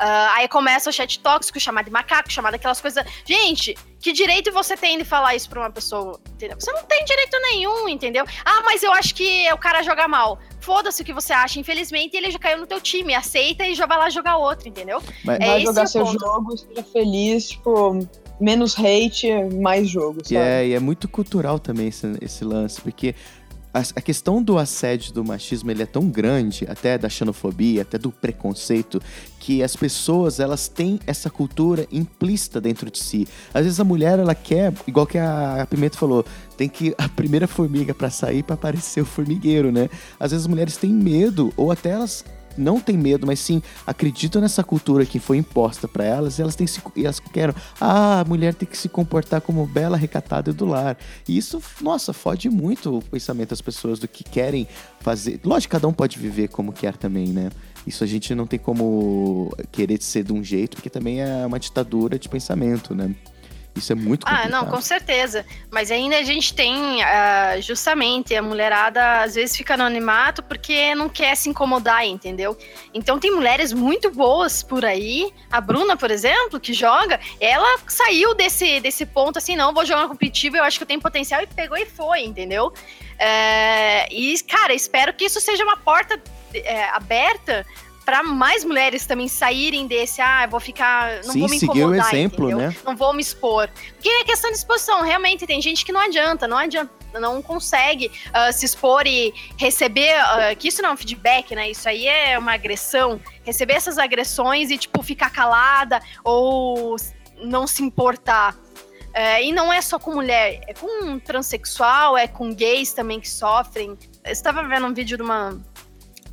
ah, aí começa o chat tóxico, chamado de macaco, chamado aquelas coisas. Gente, que direito você tem de falar isso pra uma pessoa? Entendeu? Você não tem direito nenhum, entendeu? Ah, mas eu acho que o cara joga mal. Foda-se o que você acha. Infelizmente, ele já caiu no teu time. Aceita e já vai lá jogar outro, entendeu? Mas, É Vai esse jogar seu ponto. jogo, seja feliz, tipo, menos hate, mais jogo, E sabe? é, e é muito cultural também esse, esse lance, porque a, questão do assédio, do machismo, ele é tão grande, até da xenofobia, até do preconceito, que as pessoas, elas têm essa cultura implícita dentro de si. Às vezes a mulher, ela quer, igual que a, a Pimenta falou, tem que a primeira formiga pra sair pra aparecer o formigueiro, né? Às vezes as mulheres têm medo, ou até elas não têm medo, mas sim acreditam nessa cultura que foi imposta pra elas e elas têm se, elas querem, ah, a mulher tem que se comportar como bela, recatada e do lar. E isso, nossa, fode muito o pensamento das pessoas do que querem fazer. Lógico, cada um pode viver como quer também, né? Isso a gente não tem como querer ser de um jeito, porque também é uma ditadura de pensamento, né? Isso é muito Ah, complicado. não, com certeza. Mas ainda a gente tem, ah, justamente, a mulherada às vezes fica no anonimato porque não quer se incomodar, entendeu? Então tem mulheres muito boas por aí. A Bruna, por exemplo, que joga, ela saiu desse, desse ponto assim, não, vou jogar no competitivo, eu acho que eu tenho potencial, e pegou e foi, entendeu? É, e, cara, espero que isso seja uma porta é, aberta para mais mulheres também saírem desse, ah, eu vou ficar, não Sim, vou me seguir o incomodar, exemplo, entendeu? né? Não vou me expor. Porque é questão de exposição, realmente tem gente que não adianta, não adianta, não consegue ah, se expor e receber, ah, que isso não é um feedback, né? Isso aí é uma agressão. Receber essas agressões e, tipo, ficar calada ou não se importar. É, e não é só com mulher, é com transexual, é com gays também que sofrem. Eu estava vendo um vídeo de uma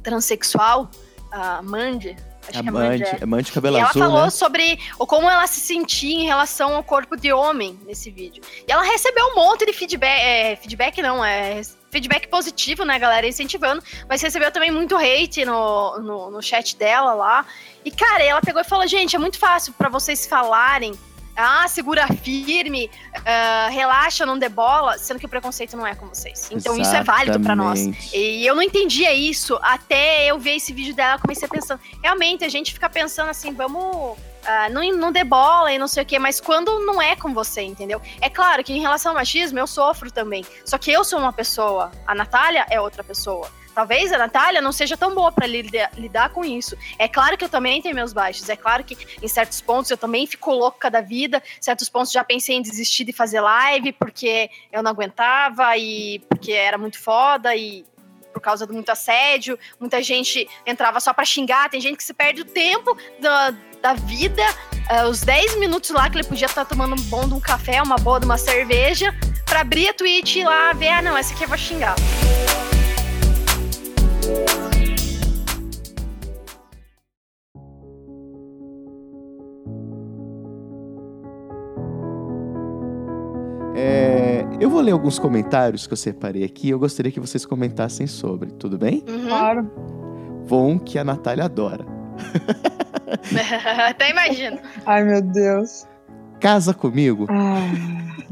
transexual, a Mandy, acho que é Mandy, é. amante cabelo E ela azul, falou né? sobre como ela se sentia em relação ao corpo de homem nesse vídeo. E ela recebeu um monte de feedback, é, feedback não, é feedback positivo, né, galera, incentivando, mas recebeu também muito hate no, no, no chat dela lá. E, cara, ela pegou e falou, gente, é muito fácil pra vocês falarem ah, segura firme, ah, relaxa, não debola, sendo que o preconceito não é com vocês. Então isso é válido pra nós. Exatamente. E eu não entendia isso até eu ver esse vídeo dela. Comecei a pensar, realmente, a gente fica pensando assim, vamos. ah, não, não dê bola e não sei o quê, mas quando não é com você, entendeu? É claro que em relação ao machismo eu sofro também. Só que eu sou uma pessoa, a Natália é outra pessoa. Talvez a Natália não seja tão boa pra lidar, lidar com isso. É claro que eu também tenho meus baixos. É claro que em certos pontos eu também fico louca da vida. Em certos pontos já pensei em desistir de fazer live porque eu não aguentava e porque era muito foda e por causa do muito assédio. Muita gente entrava só pra xingar. Tem gente que se perde o tempo da, da vida, eh, os 10 minutos lá que ele podia estar tomando um bom de um café, uma boa de uma cerveja, pra abrir a Twitch e ir lá ver, ah, não, essa aqui eu vou xingar. É, eu vou ler alguns comentários que eu separei aqui. Eu gostaria que vocês comentassem sobre, tudo bem? Uhum. Claro. Um que a Natália adora. Até imagino. Ai, meu Deus. Casa comigo? Ah,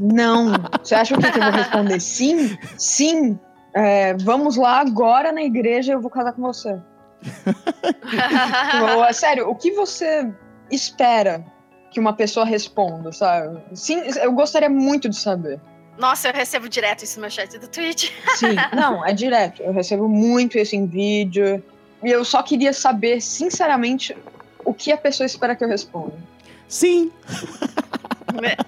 não. Você acha que eu vou responder? Sim? Sim. É, vamos lá agora na igreja eu vou casar com você. Tipo, é sério, o que você espera que uma pessoa responda, sabe? Sim, eu gostaria muito de saber. Nossa, eu recebo direto isso no meu chat do Twitch. Sim, não, é direto. Eu recebo muito isso em vídeo. E eu só queria saber, sinceramente, o que a pessoa espera que eu responda. Sim!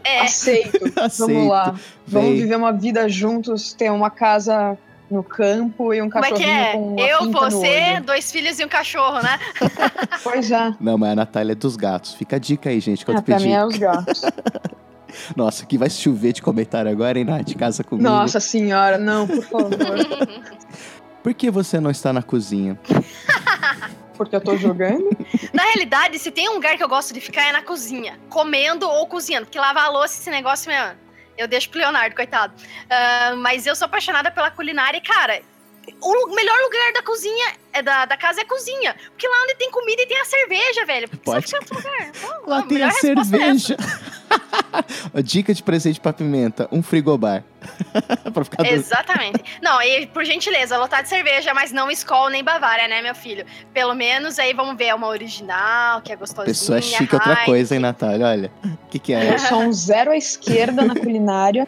É, Aceito. Aceito. Vamos lá. Vamos Vem. viver uma vida juntos, ter uma casa no campo e um como é que é? com Eu, você, dois filhos e um cachorro, né? Pois é. Não, mas a Natália é dos gatos. Fica a dica aí, gente, quando Ah, pra pedir. mim é os gatos. Nossa, que vai chover de comentário agora, hein, Nath? Casa comigo. Nossa senhora, não, por favor. Por que você não está na cozinha? Porque eu tô jogando. Na realidade, se tem um lugar que eu gosto de ficar é na cozinha. Comendo ou cozinhando. Porque lavar a louça, esse negócio, meu, eu deixo pro Leonardo, coitado. Ah, mas eu sou apaixonada pela culinária e, cara, o melhor lugar da cozinha, é da, da casa é a cozinha. Porque lá onde tem comida e tem a cerveja, velho. Pode. Em outro lugar. Não, Lá a tem a é cerveja. Ó, Dica de presente pra pimenta: um frigobar. pra ficar. Exatamente. Não, e por gentileza, lotar de cerveja, mas não Skol nem Bavária, né, meu filho? Pelo menos aí vamos ver uma original, que é gostosinha. Pessoa chique, outra Heineken. coisa, hein, Natália? Olha. O que, que é? Eu sou um zero à esquerda na culinária.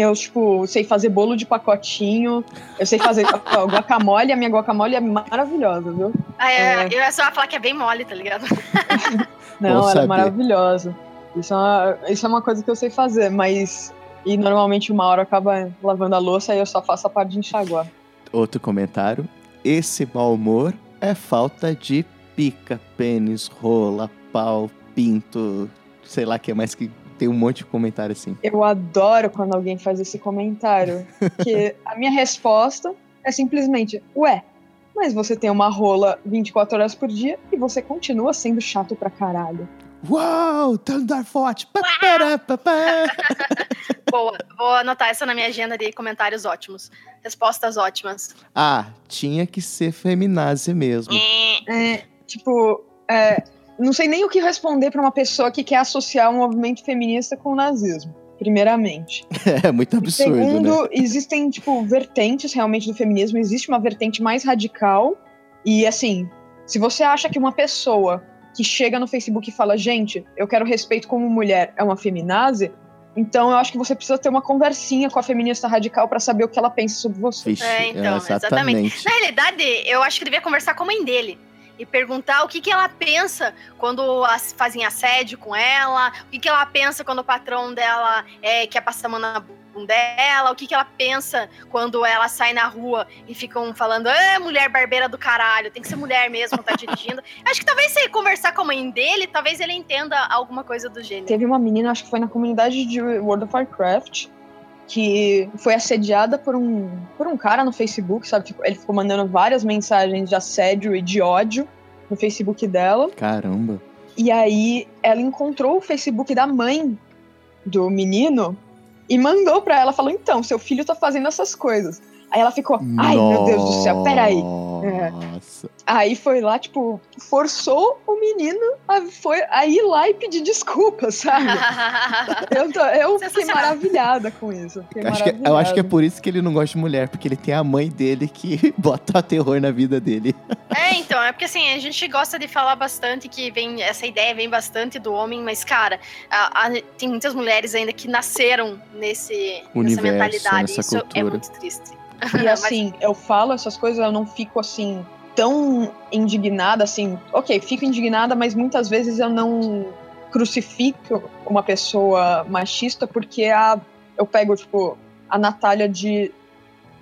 Eu, tipo, sei fazer bolo de pacotinho. Eu sei fazer ó, guacamole. A minha guacamole é maravilhosa, viu? Ah, é, É. Eu ia só falar que é bem mole, tá ligado? Não, Bom ela saber. é maravilhosa. Isso é, uma, isso é uma coisa que eu sei fazer, mas. E normalmente uma hora acaba lavando a louça e eu só faço a parte de enxaguar. Outro comentário. Esse mau humor é falta de pica, pênis, rola, pau, pinto, sei lá o que é mais que tem um monte de comentário assim. Eu adoro quando alguém faz esse comentário. Porque a minha resposta é simplesmente: Ué, mas você tem uma rola 24 horas por dia e você continua sendo chato pra caralho. Uau, Forte! Pará, pá, pá. Boa, vou anotar essa na minha agenda de comentários ótimos. Respostas ótimas. Ah, tinha que ser feminazi mesmo. É, É, tipo, é, não sei nem o que responder pra uma pessoa que quer associar o movimento feminista com o nazismo. primeiramente. É muito absurdo, Segundo, né? existem, tipo, vertentes realmente do feminismo. Existe uma vertente mais radical. E, assim, se você acha que uma pessoa que chega no Facebook e fala, gente, eu quero respeito como mulher, é uma feminazi, então eu acho que você precisa ter uma conversinha com a feminista radical pra saber o que ela pensa sobre você. Vixe, É, então, exatamente. exatamente. Na realidade, eu acho que devia conversar com a mãe dele. E perguntar o que, que ela pensa quando as- fazem assédio com ela, o que, que ela pensa quando o patrão dela é, quer passar a mão na bunda dela, o que, que ela pensa quando ela sai na rua e ficam falando, ah, mulher barbeira do caralho, tem que ser mulher mesmo, tá dirigindo. Acho que talvez se conversar com a mãe dele, talvez ele entenda alguma coisa do gênero. Teve uma menina, acho que foi na comunidade de World of Warcraft, que foi assediada por um, por um cara no Facebook, sabe? Tipo, ele ficou mandando várias mensagens de assédio e de ódio no Facebook dela. Caramba. E aí ela encontrou o Facebook da mãe do menino e mandou pra ela, falou: então, seu filho tá fazendo essas coisas. Aí ela ficou, ai meu Deus do céu, peraí. Nossa. Aí foi lá, tipo, forçou o menino a, foi, a ir lá e pedir desculpas, sabe? Eu, tô- eu fiquei maravilhada com isso. Fiquei acho, que, eu acho que é por isso que ele não gosta de mulher, porque ele tem a mãe dele que bota terror na vida dele. É, então, é porque assim, a gente gosta de falar bastante que vem, essa ideia vem bastante do homem, mas, cara, a- a- tem muitas mulheres ainda que nasceram nesse, nessa Universo, mentalidade. nessa Isso é cultura. muito triste. E assim, eu falo essas coisas, eu não fico assim tão indignada assim. Ok, fico indignada, mas muitas vezes eu não crucifico uma pessoa machista porque a, eu pego, tipo, a Natália de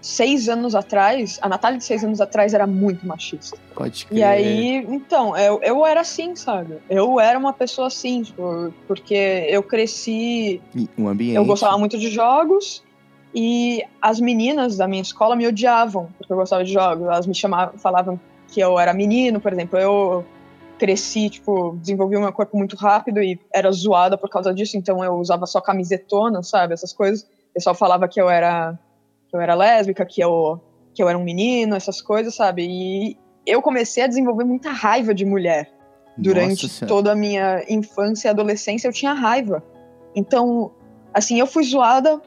seis anos atrás. A Natália de seis anos atrás era muito machista. Pode crer. E aí, então, eu, eu era assim, sabe? Eu era uma pessoa assim, tipo, porque eu cresci Um ambiente. eu gostava muito de jogos e as meninas da minha escola me odiavam porque eu gostava de jogos. Elas me chamavam, falavam que eu era menino, por exemplo. Eu cresci, tipo, desenvolvi o meu corpo muito rápido e era zoada por causa disso, então eu usava só camisetona, sabe? Essas coisas. O pessoal falava que eu era que eu era lésbica, que eu que eu era um menino, essas coisas, sabe? E eu comecei a desenvolver muita raiva de mulher durante Nossa toda a minha infância e adolescência eu tinha raiva. Então, assim, eu fui zoada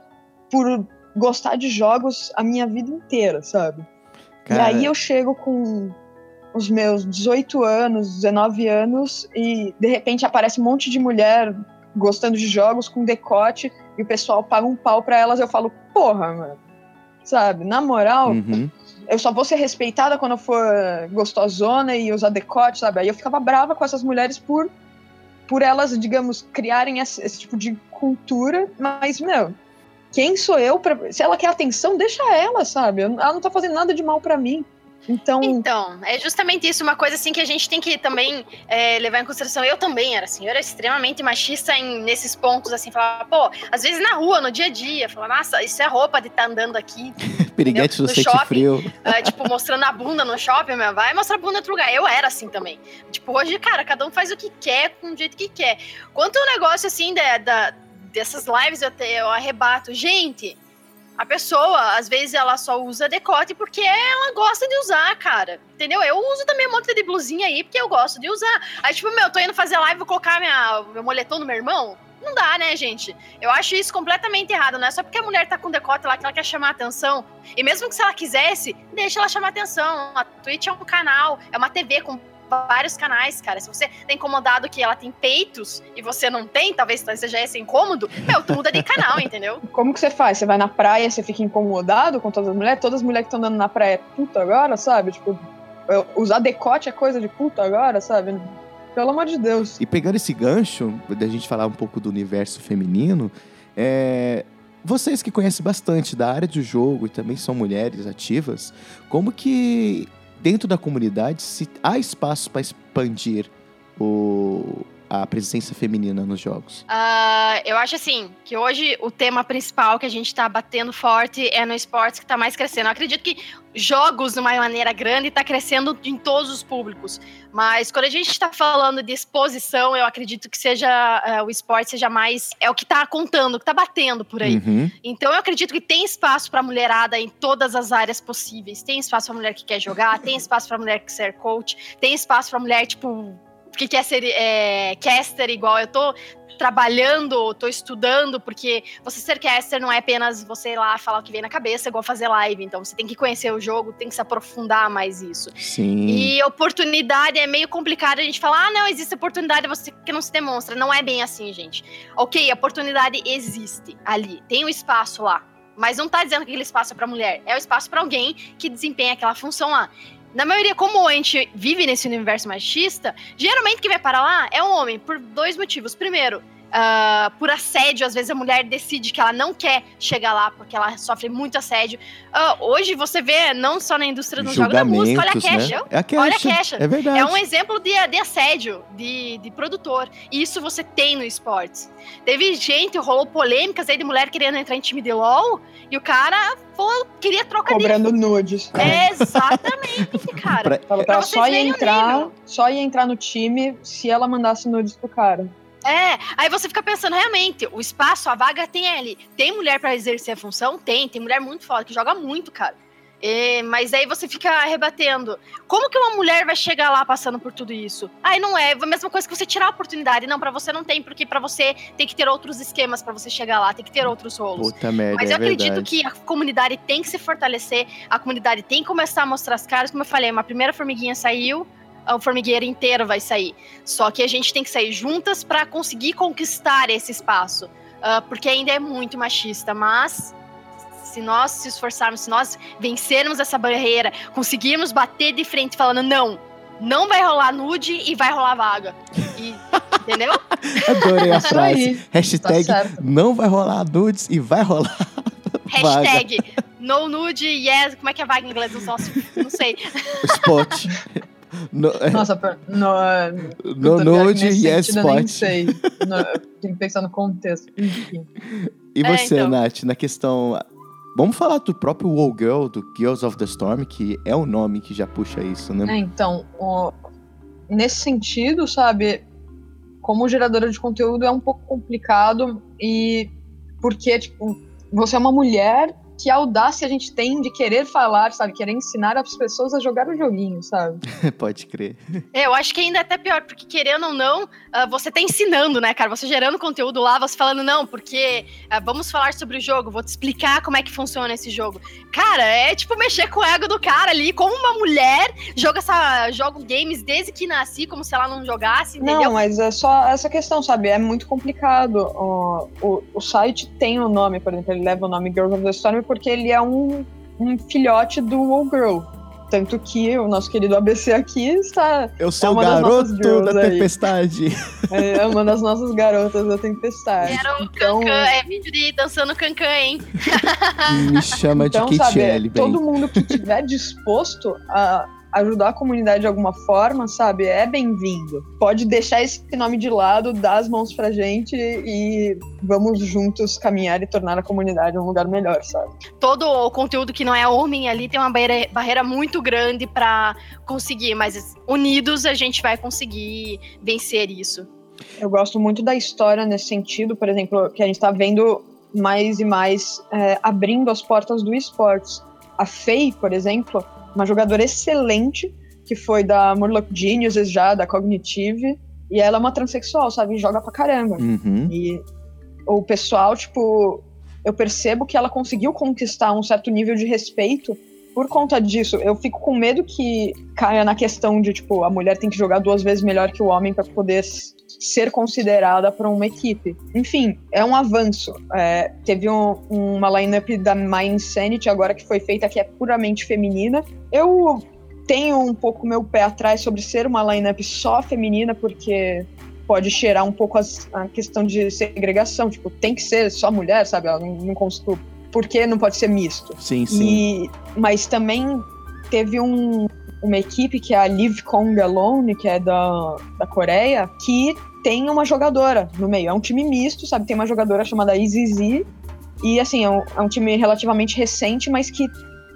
por gostar de jogos a minha vida inteira, sabe? Cara, E aí eu chego com os meus 18 anos, 19 anos e de repente aparece um monte de mulher gostando de jogos com decote e o pessoal paga um pau pra elas, eu falo, porra, mano. Sabe? Na moral, Uhum. eu só vou ser respeitada quando eu for gostosona e usar decote, sabe? Aí eu ficava brava com essas mulheres por, por elas, digamos, criarem esse, esse tipo de cultura, mas, meu, quem sou eu pra. Se ela quer atenção, deixa ela, sabe? Ela não tá fazendo nada de mal pra mim. Então, Então, é justamente isso, uma coisa assim que a gente tem que também é, levar em consideração. Eu também era assim, eu era extremamente machista em, nesses pontos, assim, falava, pô, às vezes na rua, no dia a dia, falava, nossa, isso é roupa de estar andando aqui, Piriguete do shopping. frio. ah, tipo, mostrando a bunda no shopping, meu, vai mostrar a bunda em outro lugar. Eu era assim também. Tipo, hoje, cara, cada um faz o que quer, com o jeito que quer. Quanto o negócio, assim, da, da- dessas lives, eu, até, eu arrebato. Gente, a pessoa, às vezes, ela só usa decote porque ela gosta de usar, cara. Entendeu? Eu uso também um monte de blusinha aí porque eu gosto de usar. Aí, tipo, meu, tô indo fazer live, vou colocar minha, meu moletom no meu irmão. Não dá, né, gente? Eu acho isso completamente errado. Não é só porque a mulher tá com decote lá que ela quer chamar atenção. E mesmo que se ela quisesse, deixa ela chamar atenção. A Twitch é um canal, é uma TV com vários canais, cara. Se você tá incomodado que ela tem peitos e você não tem, talvez seja esse incômodo, meu, tu muda de canal, entendeu? como que você faz? Você vai na praia, você fica incomodado com todas as mulheres? Todas as mulheres que estão andando na praia é puta agora, sabe? Tipo, usar decote é coisa de puta agora, sabe? Pelo amor de Deus. E pegando esse gancho, da gente falar um pouco do universo feminino, é, vocês que conhecem bastante da área do jogo e também são mulheres ativas, como que dentro da comunidade se há espaço para expandir o, a presença feminina nos jogos? Ah, eu acho assim, que hoje o tema principal que a gente tá batendo forte é no esportes que tá mais crescendo. Eu acredito que jogos, de uma maneira grande, tá crescendo em todos os públicos. Mas quando a gente está falando de exposição, eu acredito que seja ah, o esporte seja mais. É o que tá contando, o que tá batendo por aí. Uhum. Então eu acredito que tem espaço para mulherada em todas as áreas possíveis. Tem espaço para mulher que quer jogar, tem espaço para mulher que quer ser coach, tem espaço para mulher tipo porque quer ser é, caster igual eu tô trabalhando, tô estudando, porque você ser caster não é apenas você ir lá falar o que vem na cabeça, igual fazer live. Então você tem que conhecer o jogo, tem que se aprofundar mais isso. Sim. E oportunidade é meio complicado a gente falar, ah, não, existe oportunidade, você que não se demonstra. Não é bem assim, gente. Ok, a oportunidade existe ali, tem um espaço lá. Mas não tá dizendo que aquele espaço é pra mulher, é o espaço para alguém que desempenha aquela função lá. Na maioria, como a gente vive nesse universo machista, geralmente quem vai para lá é um homem, por dois motivos. Primeiro, uh, por assédio, às vezes a mulher decide que ela não quer chegar lá porque ela sofre muito assédio. Uh, hoje você vê, não só na indústria do jogo da música, olha a Kesha. Né? É a Kesha. Olha a Kesha. É verdade. É um exemplo de, de assédio, de, de produtor. E isso você tem no esportes. Teve gente, rolou polêmicas aí de mulher querendo entrar em time de LOL e o cara pô, queria trocar Cobrando nudes. É, exatamente, cara. pra, pra só ia entrar, só ia entrar no time se ela mandasse nudes pro cara. É, aí você fica pensando, realmente, o espaço, a vaga tem ali. Tem mulher para exercer a função? Tem, tem mulher muito foda, que joga muito, cara. É, mas aí você fica rebatendo. Como que uma mulher vai chegar lá passando por tudo isso? Aí não é, a mesma coisa que você tirar a oportunidade. Não, para você não tem, porque para você tem que ter outros esquemas para você chegar lá, tem que ter outros rolos. Puta merda, mas eu é acredito verdade. que a comunidade tem que se fortalecer, a comunidade tem que começar a mostrar as caras. Como eu falei, uma primeira formiguinha saiu, o formigueiro inteiro vai sair. Só que a gente tem que sair juntas para conseguir conquistar esse espaço. Uh, porque ainda é muito machista, mas se nós se esforçarmos, se nós vencermos essa barreira, conseguirmos bater de frente falando não, não vai rolar nude e vai rolar vaga. E, entendeu? Adorei a Isso frase. aí, Hashtag tá não vai rolar nudes e vai rolar vaga. Hashtag no nude, yes. Como é que é vaga em inglês? Não, não sei. Spot. No, Nossa, per- no, no pior que nude nesse yes sentido eu nem spot. sei. No, tem que pensar no contexto. Enfim. E É, você, então. Nath, na questão. Vamos falar do próprio WoW Girl, do Girls of the Storm, que é o nome que já puxa isso, né? É, então, o- nesse sentido, sabe, como geradora de conteúdo é um pouco complicado e porque, tipo, você é uma mulher, que audácia a gente tem de querer falar, sabe, querer ensinar as pessoas a jogar o joguinho, sabe? Pode crer. É, Eu acho que ainda é até pior, porque querendo ou não, ah, você tá ensinando, né, cara? Você gerando conteúdo lá, você falando, não, porque ah, vamos falar sobre o jogo, vou te explicar como é que funciona esse jogo. Cara, é tipo mexer com o ego do cara ali, como uma mulher joga essa, joga games desde que nasci, como se ela não jogasse, entendeu? Não, mas é só essa questão, sabe? É muito complicado. O, o, o site tem o nome, por exemplo, ele leva o nome Girls of the Storm porque ele é um, um filhote do WoW Girl. Tanto que o nosso querido ABC aqui está Eu sou o uma das nossas garoto girls da aí. tempestade. é uma das nossas garotas da tempestade. Era o então, cancan, é vídeo de dançando cancan, hein? Me chama então de Kate L, todo mundo que estiver disposto a ajudar a comunidade de alguma forma, sabe, é bem-vindo. Pode deixar esse nome de lado, dar as mãos pra gente e vamos juntos caminhar e tornar a comunidade um lugar melhor, sabe? Todo o conteúdo que não é homem ali tem uma barreira, barreira muito grande pra conseguir, mas unidos a gente vai conseguir vencer isso. Eu gosto muito da história nesse sentido, por exemplo, que a gente está vendo mais e mais é, abrindo as portas do esportes. A Faye, por exemplo, uma jogadora excelente, que foi da Murloc Geniuses já, da Cognitive, e ela é uma transexual, sabe? Joga pra caramba. Uhum. E o pessoal, tipo, eu percebo que ela conseguiu conquistar um certo nível de respeito por conta disso. Eu fico com medo que caia na questão de, tipo, a mulher tem que jogar duas vezes melhor que o homem para poder ser considerada para uma equipe. Enfim, é um avanço. É, teve um- uma lineup da My Insanity agora que foi feita que é puramente feminina. Eu tenho um pouco meu pé atrás sobre ser uma lineup só feminina, porque pode cheirar um pouco as- a questão de segregação. Tipo, tem que ser só mulher, sabe? Ela não, não conseguiu. Por que não pode ser misto? Sim, sim. E, mas também teve um- uma equipe que é a Live Kong Alone, que é da, da Coreia, que tem uma jogadora no meio. É um time misto, sabe? Tem uma jogadora chamada IZZ. E assim, é um, é um time relativamente recente, mas que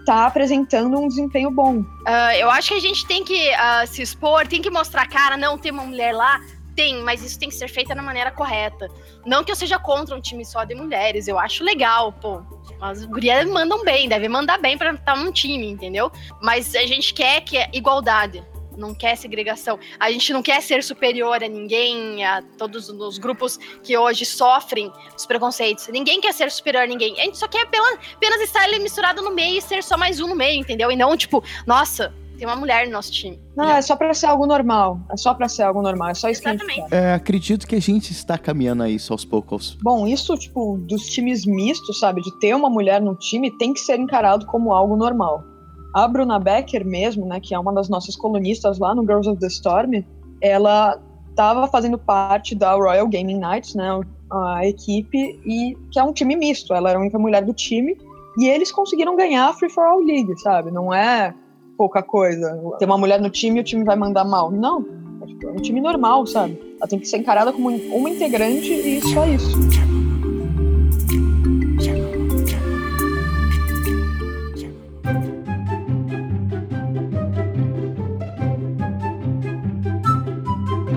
tá apresentando um desempenho bom. Ah, eu acho que a gente tem que ah, se expor, tem que mostrar a cara, não tem uma mulher lá. Tem, mas isso tem que ser feito da maneira correta. Não que eu seja contra um time só de mulheres, eu acho legal, pô. As gurias mandam bem, devem mandar bem pra estar num time, entendeu? Mas a gente quer que é igualdade. Não quer segregação. A gente não quer ser superior a ninguém, a todos os grupos que hoje sofrem os preconceitos. Ninguém quer ser superior a ninguém. A gente só quer apenas, apenas estar ali misturado no meio e ser só mais um no meio, entendeu? E não, tipo, nossa, tem uma mulher no nosso time. Não, é só pra ser algo normal. É só pra ser algo normal. É só isso Exatamente. que a gente quer. É, acredito que a gente está caminhando a isso aos poucos. Bom, isso, tipo, dos times mistos, sabe? De ter uma mulher no time tem que ser encarado como algo normal. A Bruna Becker mesmo, né, que é uma das nossas colunistas lá no Girls of the Storm, ela estava fazendo parte da Royal Gaming Knights, né, a equipe, e que é um time misto. Ela era a única mulher do time e eles conseguiram ganhar a Free for All League, sabe? Não é pouca coisa. Ter uma mulher no time o time vai mandar mal. Não. É, tipo, é um time normal, sabe? Ela tem que ser encarada como uma integrante e só isso.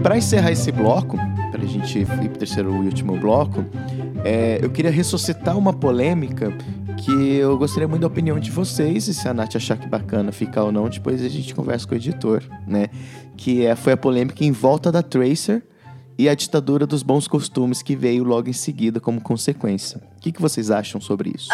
Para encerrar esse bloco, para a gente ir para o terceiro e último bloco, é, eu queria ressuscitar uma polêmica que eu gostaria muito da opinião de vocês, e se a Nath achar que bacana ficar ou não, depois a gente conversa com o editor, né? Que é, foi a polêmica em volta da Tracer e a ditadura dos bons costumes que veio logo em seguida como consequência. O que, que vocês acham sobre isso?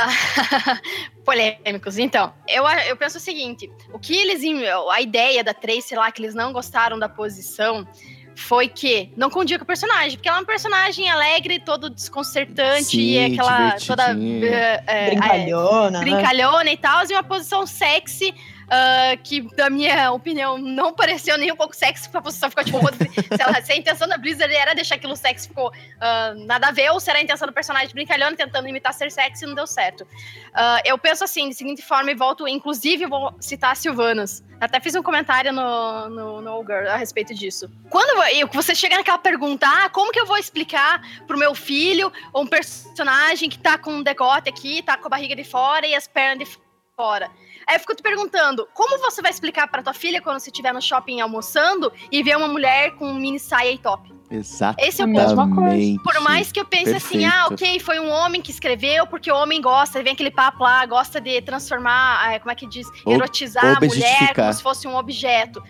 Polêmicos. Então, eu, eu penso o seguinte: o que eles. A ideia da Tracer lá, que eles não gostaram da posição foi que não condia com o personagem, porque ela é um personagem alegre, todo desconcertante, Sim, e aquela toda divertidinha. é, é, Brincalhona, né? brincalhona e tal, e uma posição sexy. Ah, que, na minha opinião, não pareceu nem um pouco sexy, porque a posição ficou tipo. se, ela- se a intenção da Blizzard era deixar aquilo sexy, ficou ah, nada a ver, ou se era a intenção do personagem brincalhona tentando imitar ser sexy, não deu certo. Ah, eu penso assim, de seguinte forma, e volto, inclusive, vou citar a Silvanas. Até fiz um comentário no, no, no Old Girl a respeito disso. Quando você chega naquela pergunta, ah, como que eu vou explicar pro meu filho um personagem que tá com um decote aqui, tá com a barriga de fora e as pernas de fora? Aí eu fico te perguntando, como você vai explicar pra tua filha quando você estiver no shopping almoçando e ver uma mulher com mini saia e top? Exatamente. Esse é o A ponto. mesma coisa. Por mais que eu pense assim, ah, Perfeito. ok, foi um homem que escreveu, porque o homem gosta, vem aquele papo lá, gosta de transformar, ah, como é que diz, Ob- erotizar a mulher como se fosse um objeto.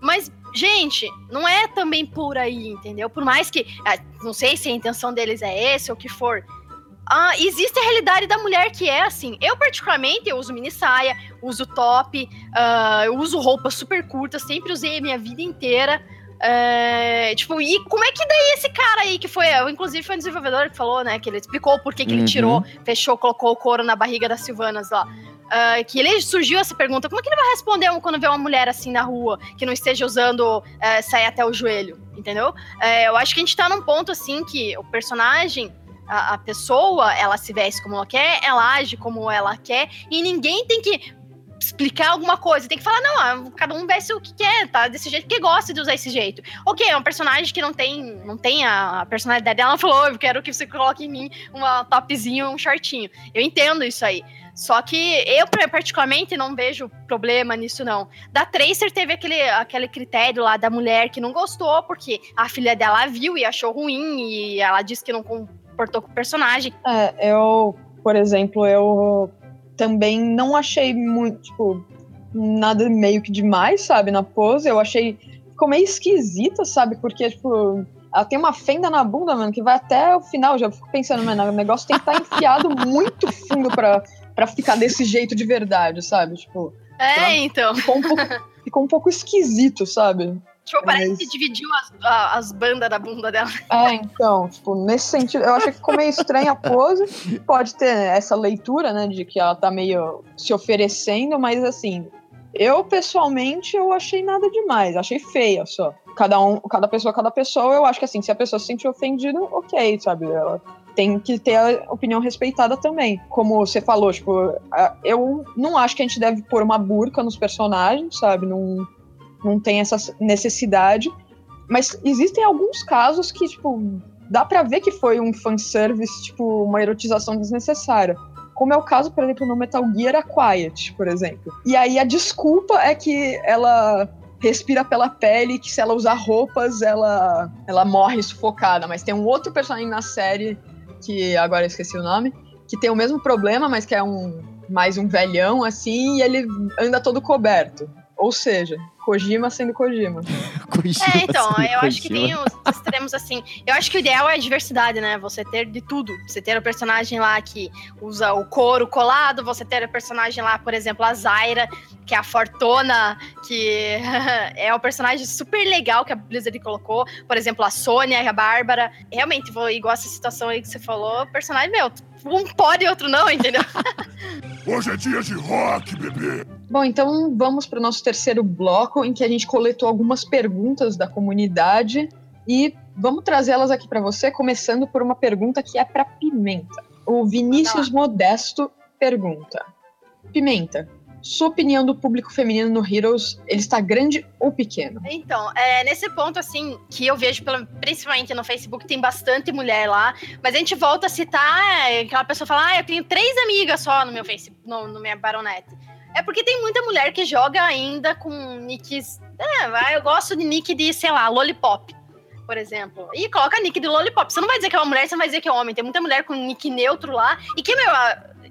Mas, gente, não é também por aí, entendeu? Por mais que, ah, não sei se a intenção deles é esse ou o que for. Ah, existe a realidade da mulher que é assim. Eu, particularmente, eu uso mini saia, uso top, ah, eu uso roupas super curtas, sempre usei a minha vida inteira. É, tipo, e como é que daí esse cara aí que foi, inclusive foi um desenvolvedor que falou, né, que ele explicou por que, que ele Uhum. tirou, fechou, colocou o couro na barriga das Silvanas lá. Ah, que ele surgiu essa pergunta, como é que ele vai responder quando vê uma mulher assim na rua, que não esteja usando eh, saia até o joelho, entendeu? Eh, eu acho que a gente tá num ponto assim que o personagem, a, a pessoa, ela se veste como ela quer, ela age como ela quer, e ninguém tem que explicar alguma coisa, tem que falar, não, ah, cada um veste o que quer, tá? Desse jeito, porque gosta de usar esse jeito. Ok, é um personagem que não tem, não tem a personalidade dela, ela falou, eu quero que você coloque em mim uma topzinho, um shortinho. Eu entendo isso aí. Só que eu, particularmente, não vejo problema nisso, não. Da Tracer teve aquele, aquele critério lá da mulher que não gostou, porque a filha dela viu e achou ruim, e ela disse que não comportou com o personagem. É, eu, por exemplo, eu também não achei muito, tipo, nada meio que demais, sabe, na pose. Eu achei. Ficou meio esquisita, sabe? Porque, tipo, ela tem uma fenda na bunda, mano, que vai até o final. Já fico pensando, mano, o negócio tem que estar enfiado muito fundo pra, pra ficar desse jeito de verdade, sabe? Tipo, É, Tá. então. ficou um pouco, ficou um pouco esquisito, sabe? Tipo, parece Mas- que dividiu as, as bandas da bunda dela. É, então, tipo, nesse sentido, eu achei que ficou meio estranha a pose. Pode ter essa leitura, né, de que ela tá meio se oferecendo, mas assim, eu pessoalmente eu achei nada demais, achei feia só. Cada um, cada pessoa, cada pessoa, eu acho que assim, se a pessoa se sentir ofendida, ok, sabe? Ela tem que ter a opinião respeitada também. Como você falou, tipo, eu não acho que a gente deve pôr uma burca nos personagens, sabe? Não, não tem essa necessidade. Mas existem alguns casos que, tipo, dá pra ver que foi um fanservice, tipo, uma erotização desnecessária. Como é o caso, por exemplo, no Metal Gear A Quiet, por exemplo. E aí a desculpa é que ela respira pela pele, que se ela usar roupas, ela, ela morre sufocada. Mas tem um outro personagem na série, que agora eu esqueci o nome, que tem o mesmo problema, mas que é um mais um velhão, assim, e ele anda todo coberto. Ou seja, Kojima sendo Kojima. Kojima É, então, sendo eu acho que Kojima. tem os extremos assim. Eu acho que o ideal é a diversidade, né? Você ter de tudo. Você ter o personagem lá que usa o couro colado, você ter o personagem lá, por exemplo, a Zaira, que é a Fortuna, que é um personagem super legal que a Blizzard colocou. Por exemplo, a Sônia, a Bárbara. Realmente, vou igual essa situação aí que você falou, personagem meu. Um pode e outro não, entendeu? Hoje é dia de rock, bebê. Bom, então vamos para o nosso terceiro bloco, em que a gente coletou algumas perguntas da comunidade e vamos trazê-las aqui para você, começando por uma pergunta que é para Pimenta. O Vinícius Modesto pergunta: Pimenta, sua opinião do público feminino no Heroes, ele está grande ou pequeno? Então, é, nesse ponto, assim, que eu vejo, principalmente no Facebook, tem bastante mulher lá, mas a gente volta a citar é, aquela pessoa fala, ah, eu tenho três amigas só no meu Facebook, no, no minha baronete. É porque tem muita mulher que joga ainda com nicks. É, eu gosto de nick de, sei lá, Lollipop, por exemplo. E coloca nick de Lollipop. Você não vai dizer que é uma mulher, você não vai dizer que é homem. Tem muita mulher com nick neutro lá. E que, meu.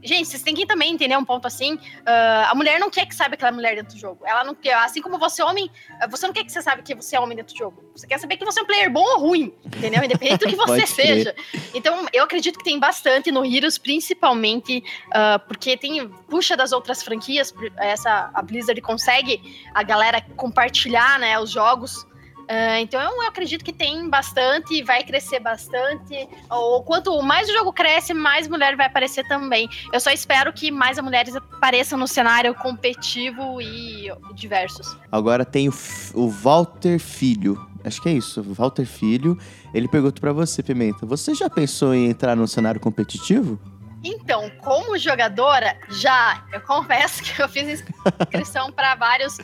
Gente, vocês têm que também entender um ponto assim. ah, a mulher não quer que saiba que ela é mulher dentro do jogo. Ela não quer. Assim como você, homem, ah, você não quer que você saiba que você é homem dentro do jogo. Você quer saber que você é um player bom ou ruim. Entendeu? Independente do que você seja. Então, eu acredito que tem bastante no Heroes, principalmente ah, porque tem puxa das outras franquias. Essa a Blizzard consegue a galera compartilhar, né, os jogos. Ah, então eu acredito que tem bastante, vai crescer bastante. Ou quanto mais o jogo cresce, mais mulher vai aparecer também. Eu só espero que mais mulheres apareçam no cenário competitivo e diversos. Agora tem o, o Walter Filho. Acho que é isso, Walter Filho. Ele pergunta pra você, Pimenta. Você já pensou em entrar no cenário competitivo? Então, como jogadora, já, eu confesso que eu fiz inscrição para vários,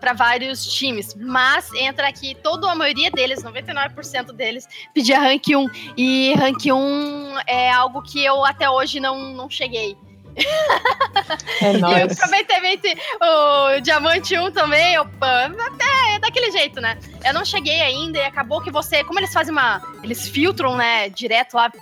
para vários times, mas entra aqui, toda a maioria deles, 99% deles, pedia rank 1, e rank 1 é algo que eu até hoje não, não cheguei. É E nóis. provavelmente o Diamante 1 também, opa, é, é daquele jeito, né? Eu não cheguei ainda e acabou que você, como eles fazem uma, eles filtram, né, direto lá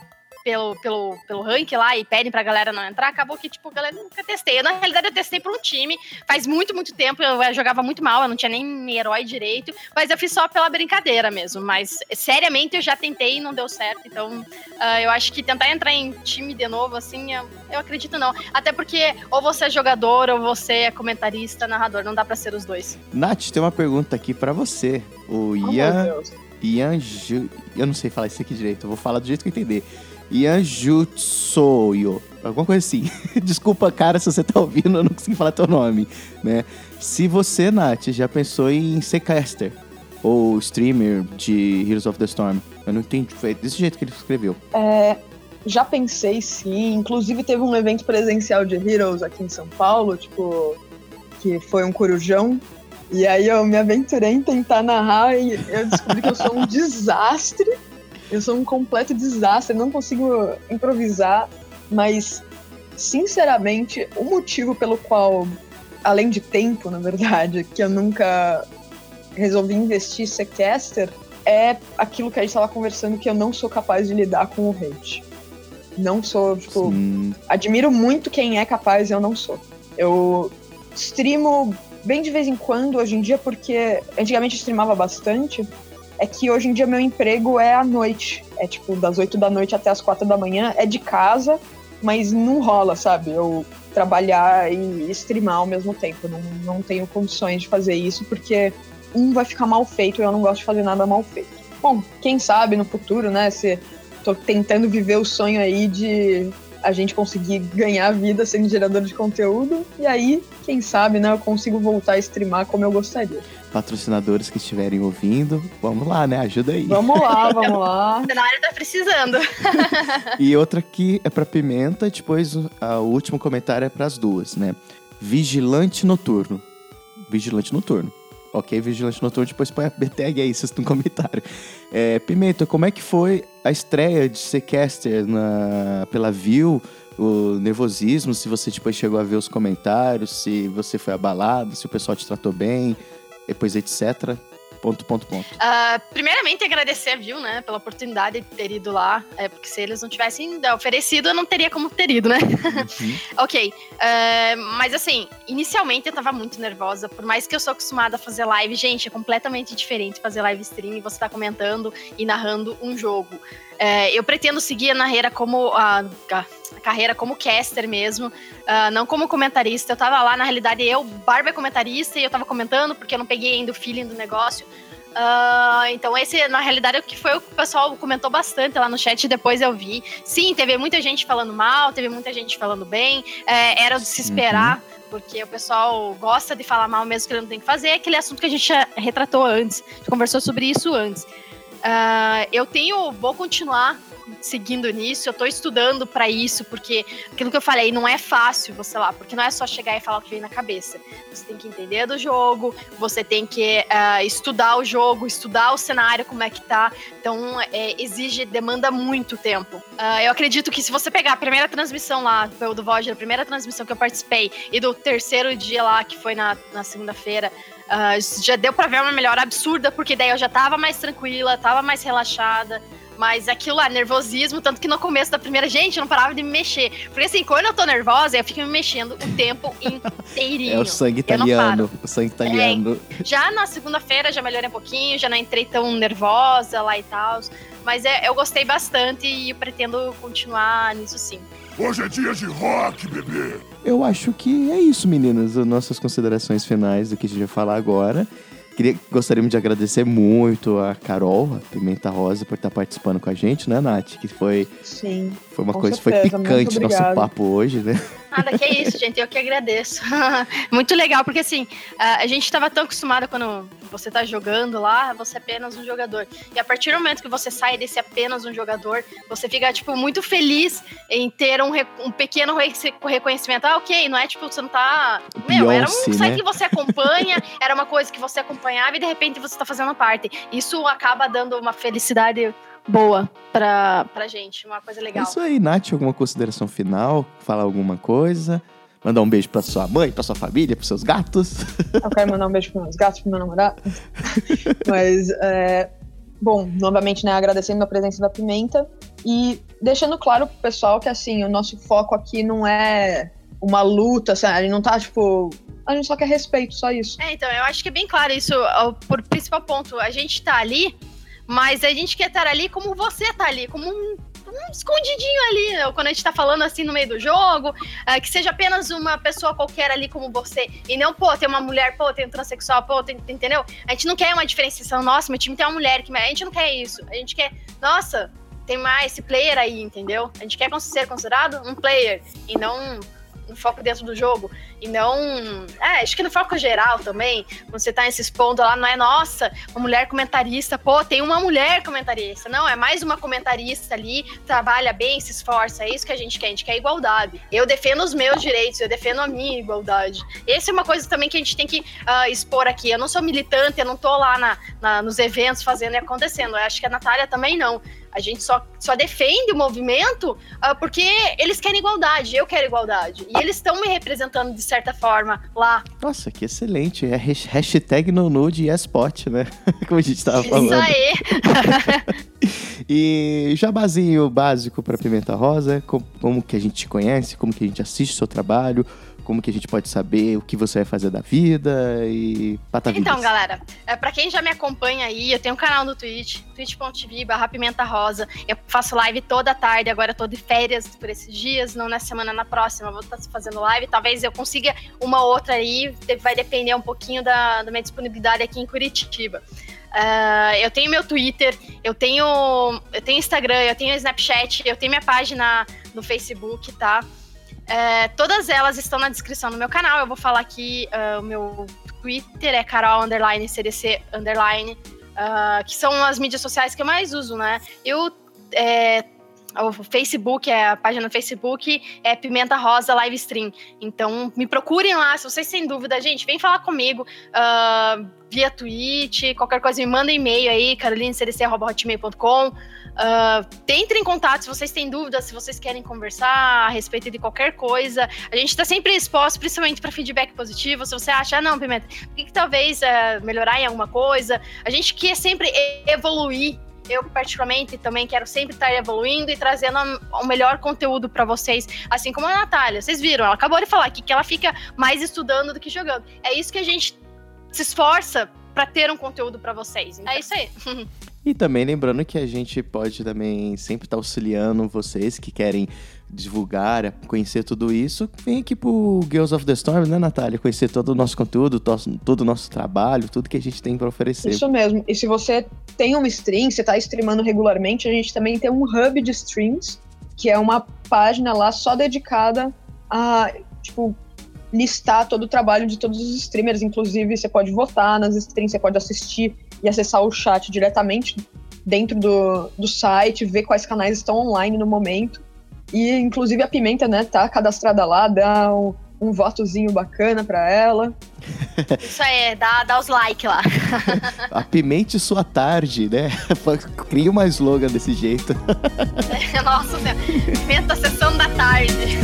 pelo, pelo, pelo rank lá e pedem pra galera não entrar, acabou que, tipo, a galera nunca testei. Eu, na realidade, eu testei por um time, faz muito, muito tempo, eu jogava muito mal, eu não tinha nem herói direito, mas eu fiz só pela brincadeira mesmo, mas seriamente eu já tentei e não deu certo, então ah, eu acho que tentar entrar em time de novo, assim, eu, eu acredito não. Até porque ou você é jogador ou você é comentarista, narrador, não dá pra ser os dois. Nath, tem uma pergunta aqui pra você. O Oh, Ian. Ian Ju... Eu não sei falar isso aqui direito, eu vou falar do jeito que eu entender. Ian Jutsoyo. Alguma coisa assim. Desculpa, cara, se você tá ouvindo, eu não consegui falar teu nome, né? Se você, Nath, já pensou em ser caster ou streamer de Heroes of the Storm, eu não entendi, foi desse jeito que ele escreveu. É, já pensei sim. Inclusive teve um evento presencial de Heroes aqui em São Paulo, tipo, que foi um corujão. E aí eu me aventurei em tentar narrar e eu descobri que eu sou um desastre. Eu sou um completo desastre, não consigo improvisar, mas sinceramente, o motivo pelo qual, além de tempo, na verdade, que eu nunca resolvi investir ser caster, é aquilo que a gente estava conversando que eu não sou capaz de lidar com o hate. Não sou, tipo, Sim. admiro muito quem é capaz e eu não sou. Eu streamo bem de vez em quando hoje em dia, porque antigamente eu streamava bastante. É que hoje em dia meu emprego é à noite. É tipo, das 8 da noite até as 4 da manhã. É de casa, mas não rola, sabe? Eu trabalhar e streamar ao mesmo tempo. Não, não tenho condições de fazer isso, porque um vai ficar mal feito e eu não gosto de fazer nada mal feito. Bom, quem sabe no futuro, né? Se tô tentando viver o sonho aí de a gente conseguir ganhar vida sendo gerador de conteúdo. E aí, quem sabe, né, eu consigo voltar a streamar como eu gostaria. Patrocinadores que estiverem ouvindo, vamos lá, né? Ajuda aí. Vamos lá, vamos lá. O cenário tá precisando. E outra que é pra Pimenta, depois o, a- o último comentário é pras duas, né? Vigilante Noturno. Vigilante Noturno. Ok, Vigilante Noturno, depois põe a BTG aí, vocês no comentário. É, Pimenta, como é que foi a estreia de ser caster na, pela View? O nervosismo, se você depois chegou a ver os comentários, se você foi abalado, se o pessoal te tratou bem, depois etc. Ponto, ponto, ponto. Uh, primeiramente, agradecer a Viu, né, pela oportunidade de ter ido lá. É, porque se eles não tivessem oferecido, eu não teria como ter ido, né? Uhum. ok. Uh, mas assim, inicialmente eu tava muito nervosa. Por mais que eu sou acostumada a fazer live, gente, é completamente diferente fazer live stream e você tá comentando e narrando um jogo. Uh, eu pretendo seguir a carreira como a, a, carreira como caster mesmo, uh, não como comentarista. Eu tava lá, na realidade, eu, Barba é comentarista, e eu tava comentando, porque eu não peguei ainda o feeling do negócio. Uh, então, esse, na realidade, é o que foi o que o pessoal comentou bastante lá no chat, depois eu vi. Sim, teve muita gente falando mal, teve muita gente falando bem, é, era de se esperar. Uhum porque o pessoal gosta de falar mal mesmo que ele não tem que fazer, é aquele assunto que a gente já retratou antes, conversou sobre isso antes. Uh, eu tenho, vou continuar seguindo nisso, eu tô estudando para isso, porque aquilo que eu falei, não é fácil você lá, porque não é só chegar e falar o que vem na cabeça. Você tem que entender do jogo, você tem que uh, estudar o jogo, estudar o cenário, como é que tá. Então, é, exige, demanda muito tempo. Uh, eu acredito que se você pegar a primeira transmissão lá, do Void, a primeira transmissão que eu participei, e do terceiro dia lá, que foi na, na segunda-feira, uh, já deu pra ver uma melhora absurda, porque daí eu já tava mais tranquila, tava mais relaxada. Mas aquilo lá, nervosismo, tanto que no começo da primeira, gente, eu não parava de me mexer. Porque assim, quando eu tô nervosa, eu fico me mexendo o tempo inteirinho. É o sangue italiano. O sangue italiano. É, já na segunda-feira já melhorei um pouquinho, já não entrei tão nervosa lá e tal. Mas é, eu gostei bastante e eu pretendo continuar nisso sim. Hoje é dia de rock, bebê! Eu acho que é isso, meninas. As nossas considerações finais do que a gente vai falar agora. Queria, gostaríamos de agradecer muito a Carol, a Pimenta Rosa, por estar participando com a gente, né, Nath? Que foi, Sim, foi uma coisa, certeza, foi picante nosso papo hoje, né? Nada, que é isso, gente, eu que agradeço. muito legal, porque assim, a gente estava tão acostumada quando você está jogando lá, você é apenas um jogador. E a partir do momento que você sai desse apenas um jogador, você fica, tipo, muito feliz em ter um, um pequeno reconhecimento. Ah, ok, não é tipo, você não tá. Meu, era um site né? que você acompanha, era uma coisa que você acompanhava e de repente você tá fazendo parte. Isso acaba dando uma felicidade boa pra, pra gente, uma coisa legal. É isso aí, Nath, alguma consideração final? Falar alguma coisa? Mandar um beijo pra sua mãe, pra sua família, pros seus gatos. Eu quero mandar um beijo pros meus gatos, pro meu namorado. Mas, é, bom, novamente, né, agradecendo a presença da Pimenta e deixando claro pro pessoal que, assim, o nosso foco aqui não é uma luta, assim, a gente não tá, tipo, a gente só quer respeito, só isso. É, então, eu acho que é bem claro isso, por principal ponto, a gente tá ali, mas a gente quer estar ali como você tá ali, como um um escondidinho ali, né? quando a gente tá falando assim no meio do jogo, é, que seja apenas uma pessoa qualquer ali como você, e não, pô, tem uma mulher, pô, tem um transexual, pô, tem, entendeu? A gente não quer uma diferenciação, nossa, meu time tem uma mulher, que a gente não quer isso, a gente quer, nossa, tem mais esse player aí, entendeu? A gente quer ser considerado um player, e não no foco dentro do jogo e não. É, acho que no foco geral também, quando você tá nesses pontos lá, não é nossa, uma mulher comentarista, pô, tem uma mulher comentarista. Não, é mais uma comentarista ali, trabalha bem, se esforça. É isso que a gente quer, a gente quer igualdade. Eu defendo os meus direitos, eu defendo a minha igualdade. Essa é uma coisa também que a gente tem que uh, expor aqui. Eu não sou militante, eu não tô lá na, na, nos eventos fazendo e acontecendo. Eu acho que a Natália também não. A gente só, só defende o movimento uh, porque eles querem igualdade, eu quero igualdade. E eles estão me representando de certa forma lá. Nossa, que excelente. É hashtag no nude e esporte, né? Como a gente estava falando. Isso aí. e jabazinho básico para Pimenta Rosa, como, como que a gente te conhece, como que a gente assiste o seu trabalho, como que a gente pode saber o que você vai fazer da vida e patavidas. Então, galera, é, para quem já me acompanha aí, eu tenho um canal no Twitch, twitch.tv barra Pimenta Rosa. Eu faço live toda tarde, agora eu tô de férias por esses dias, não nessa semana, na próxima, vou estar fazendo live. Talvez eu consiga uma outra aí, vai depender um pouquinho da, da minha disponibilidade aqui em Curitiba. Uh, eu tenho meu Twitter, eu tenho, eu tenho Instagram, eu tenho Snapchat, eu tenho minha página no Facebook, tá? É, todas elas estão na descrição do meu canal. Eu vou falar aqui uh, o meu Twitter é Carol underline CDC underline, uh, que são as mídias sociais que eu mais uso, né? Eu é, o Facebook, é a página no Facebook é Pimenta Rosa Live Stream. Então, me procurem lá, se vocês têm dúvida, gente, vem falar comigo uh, via Twitch, qualquer coisa, me manda e-mail aí, carolinecdc.hotmail.com. Uh, entrem em contato se vocês têm dúvidas, se vocês querem conversar a respeito de qualquer coisa. A gente está sempre exposto, principalmente para feedback positivo. Se você acha, ah, não, Pimenta, que, que talvez uh, melhorar em alguma coisa? A gente quer sempre evoluir eu particularmente também quero sempre estar evoluindo e trazendo o melhor conteúdo para vocês, assim como a Natália. Vocês viram, ela acabou de falar aqui que ela fica mais estudando do que jogando. É isso que a gente se esforça para ter um conteúdo para vocês. Então, é isso aí. E também lembrando que a gente pode também sempre estar tá auxiliando vocês que querem divulgar, conhecer tudo isso. Vem aqui pro Girls of the Storm, né, Natália? Conhecer todo o nosso conteúdo, todo o nosso trabalho, tudo que a gente tem para oferecer. Isso mesmo. E se você tem uma stream, você tá streamando regularmente, a gente também tem um hub de streams, que é uma página lá só dedicada a, tipo, listar todo o trabalho de todos os streamers. Inclusive, você pode votar nas streams, você pode assistir e acessar o chat diretamente dentro do, do site, ver quais canais estão online no momento. E, inclusive, a Pimenta, né, tá cadastrada lá, dá um, um votozinho bacana pra ela. Isso aí, dá, dá os likes lá. Apimente sua tarde, né? Cria uma slogan desse jeito. Nossa, pimenta sessão da tarde.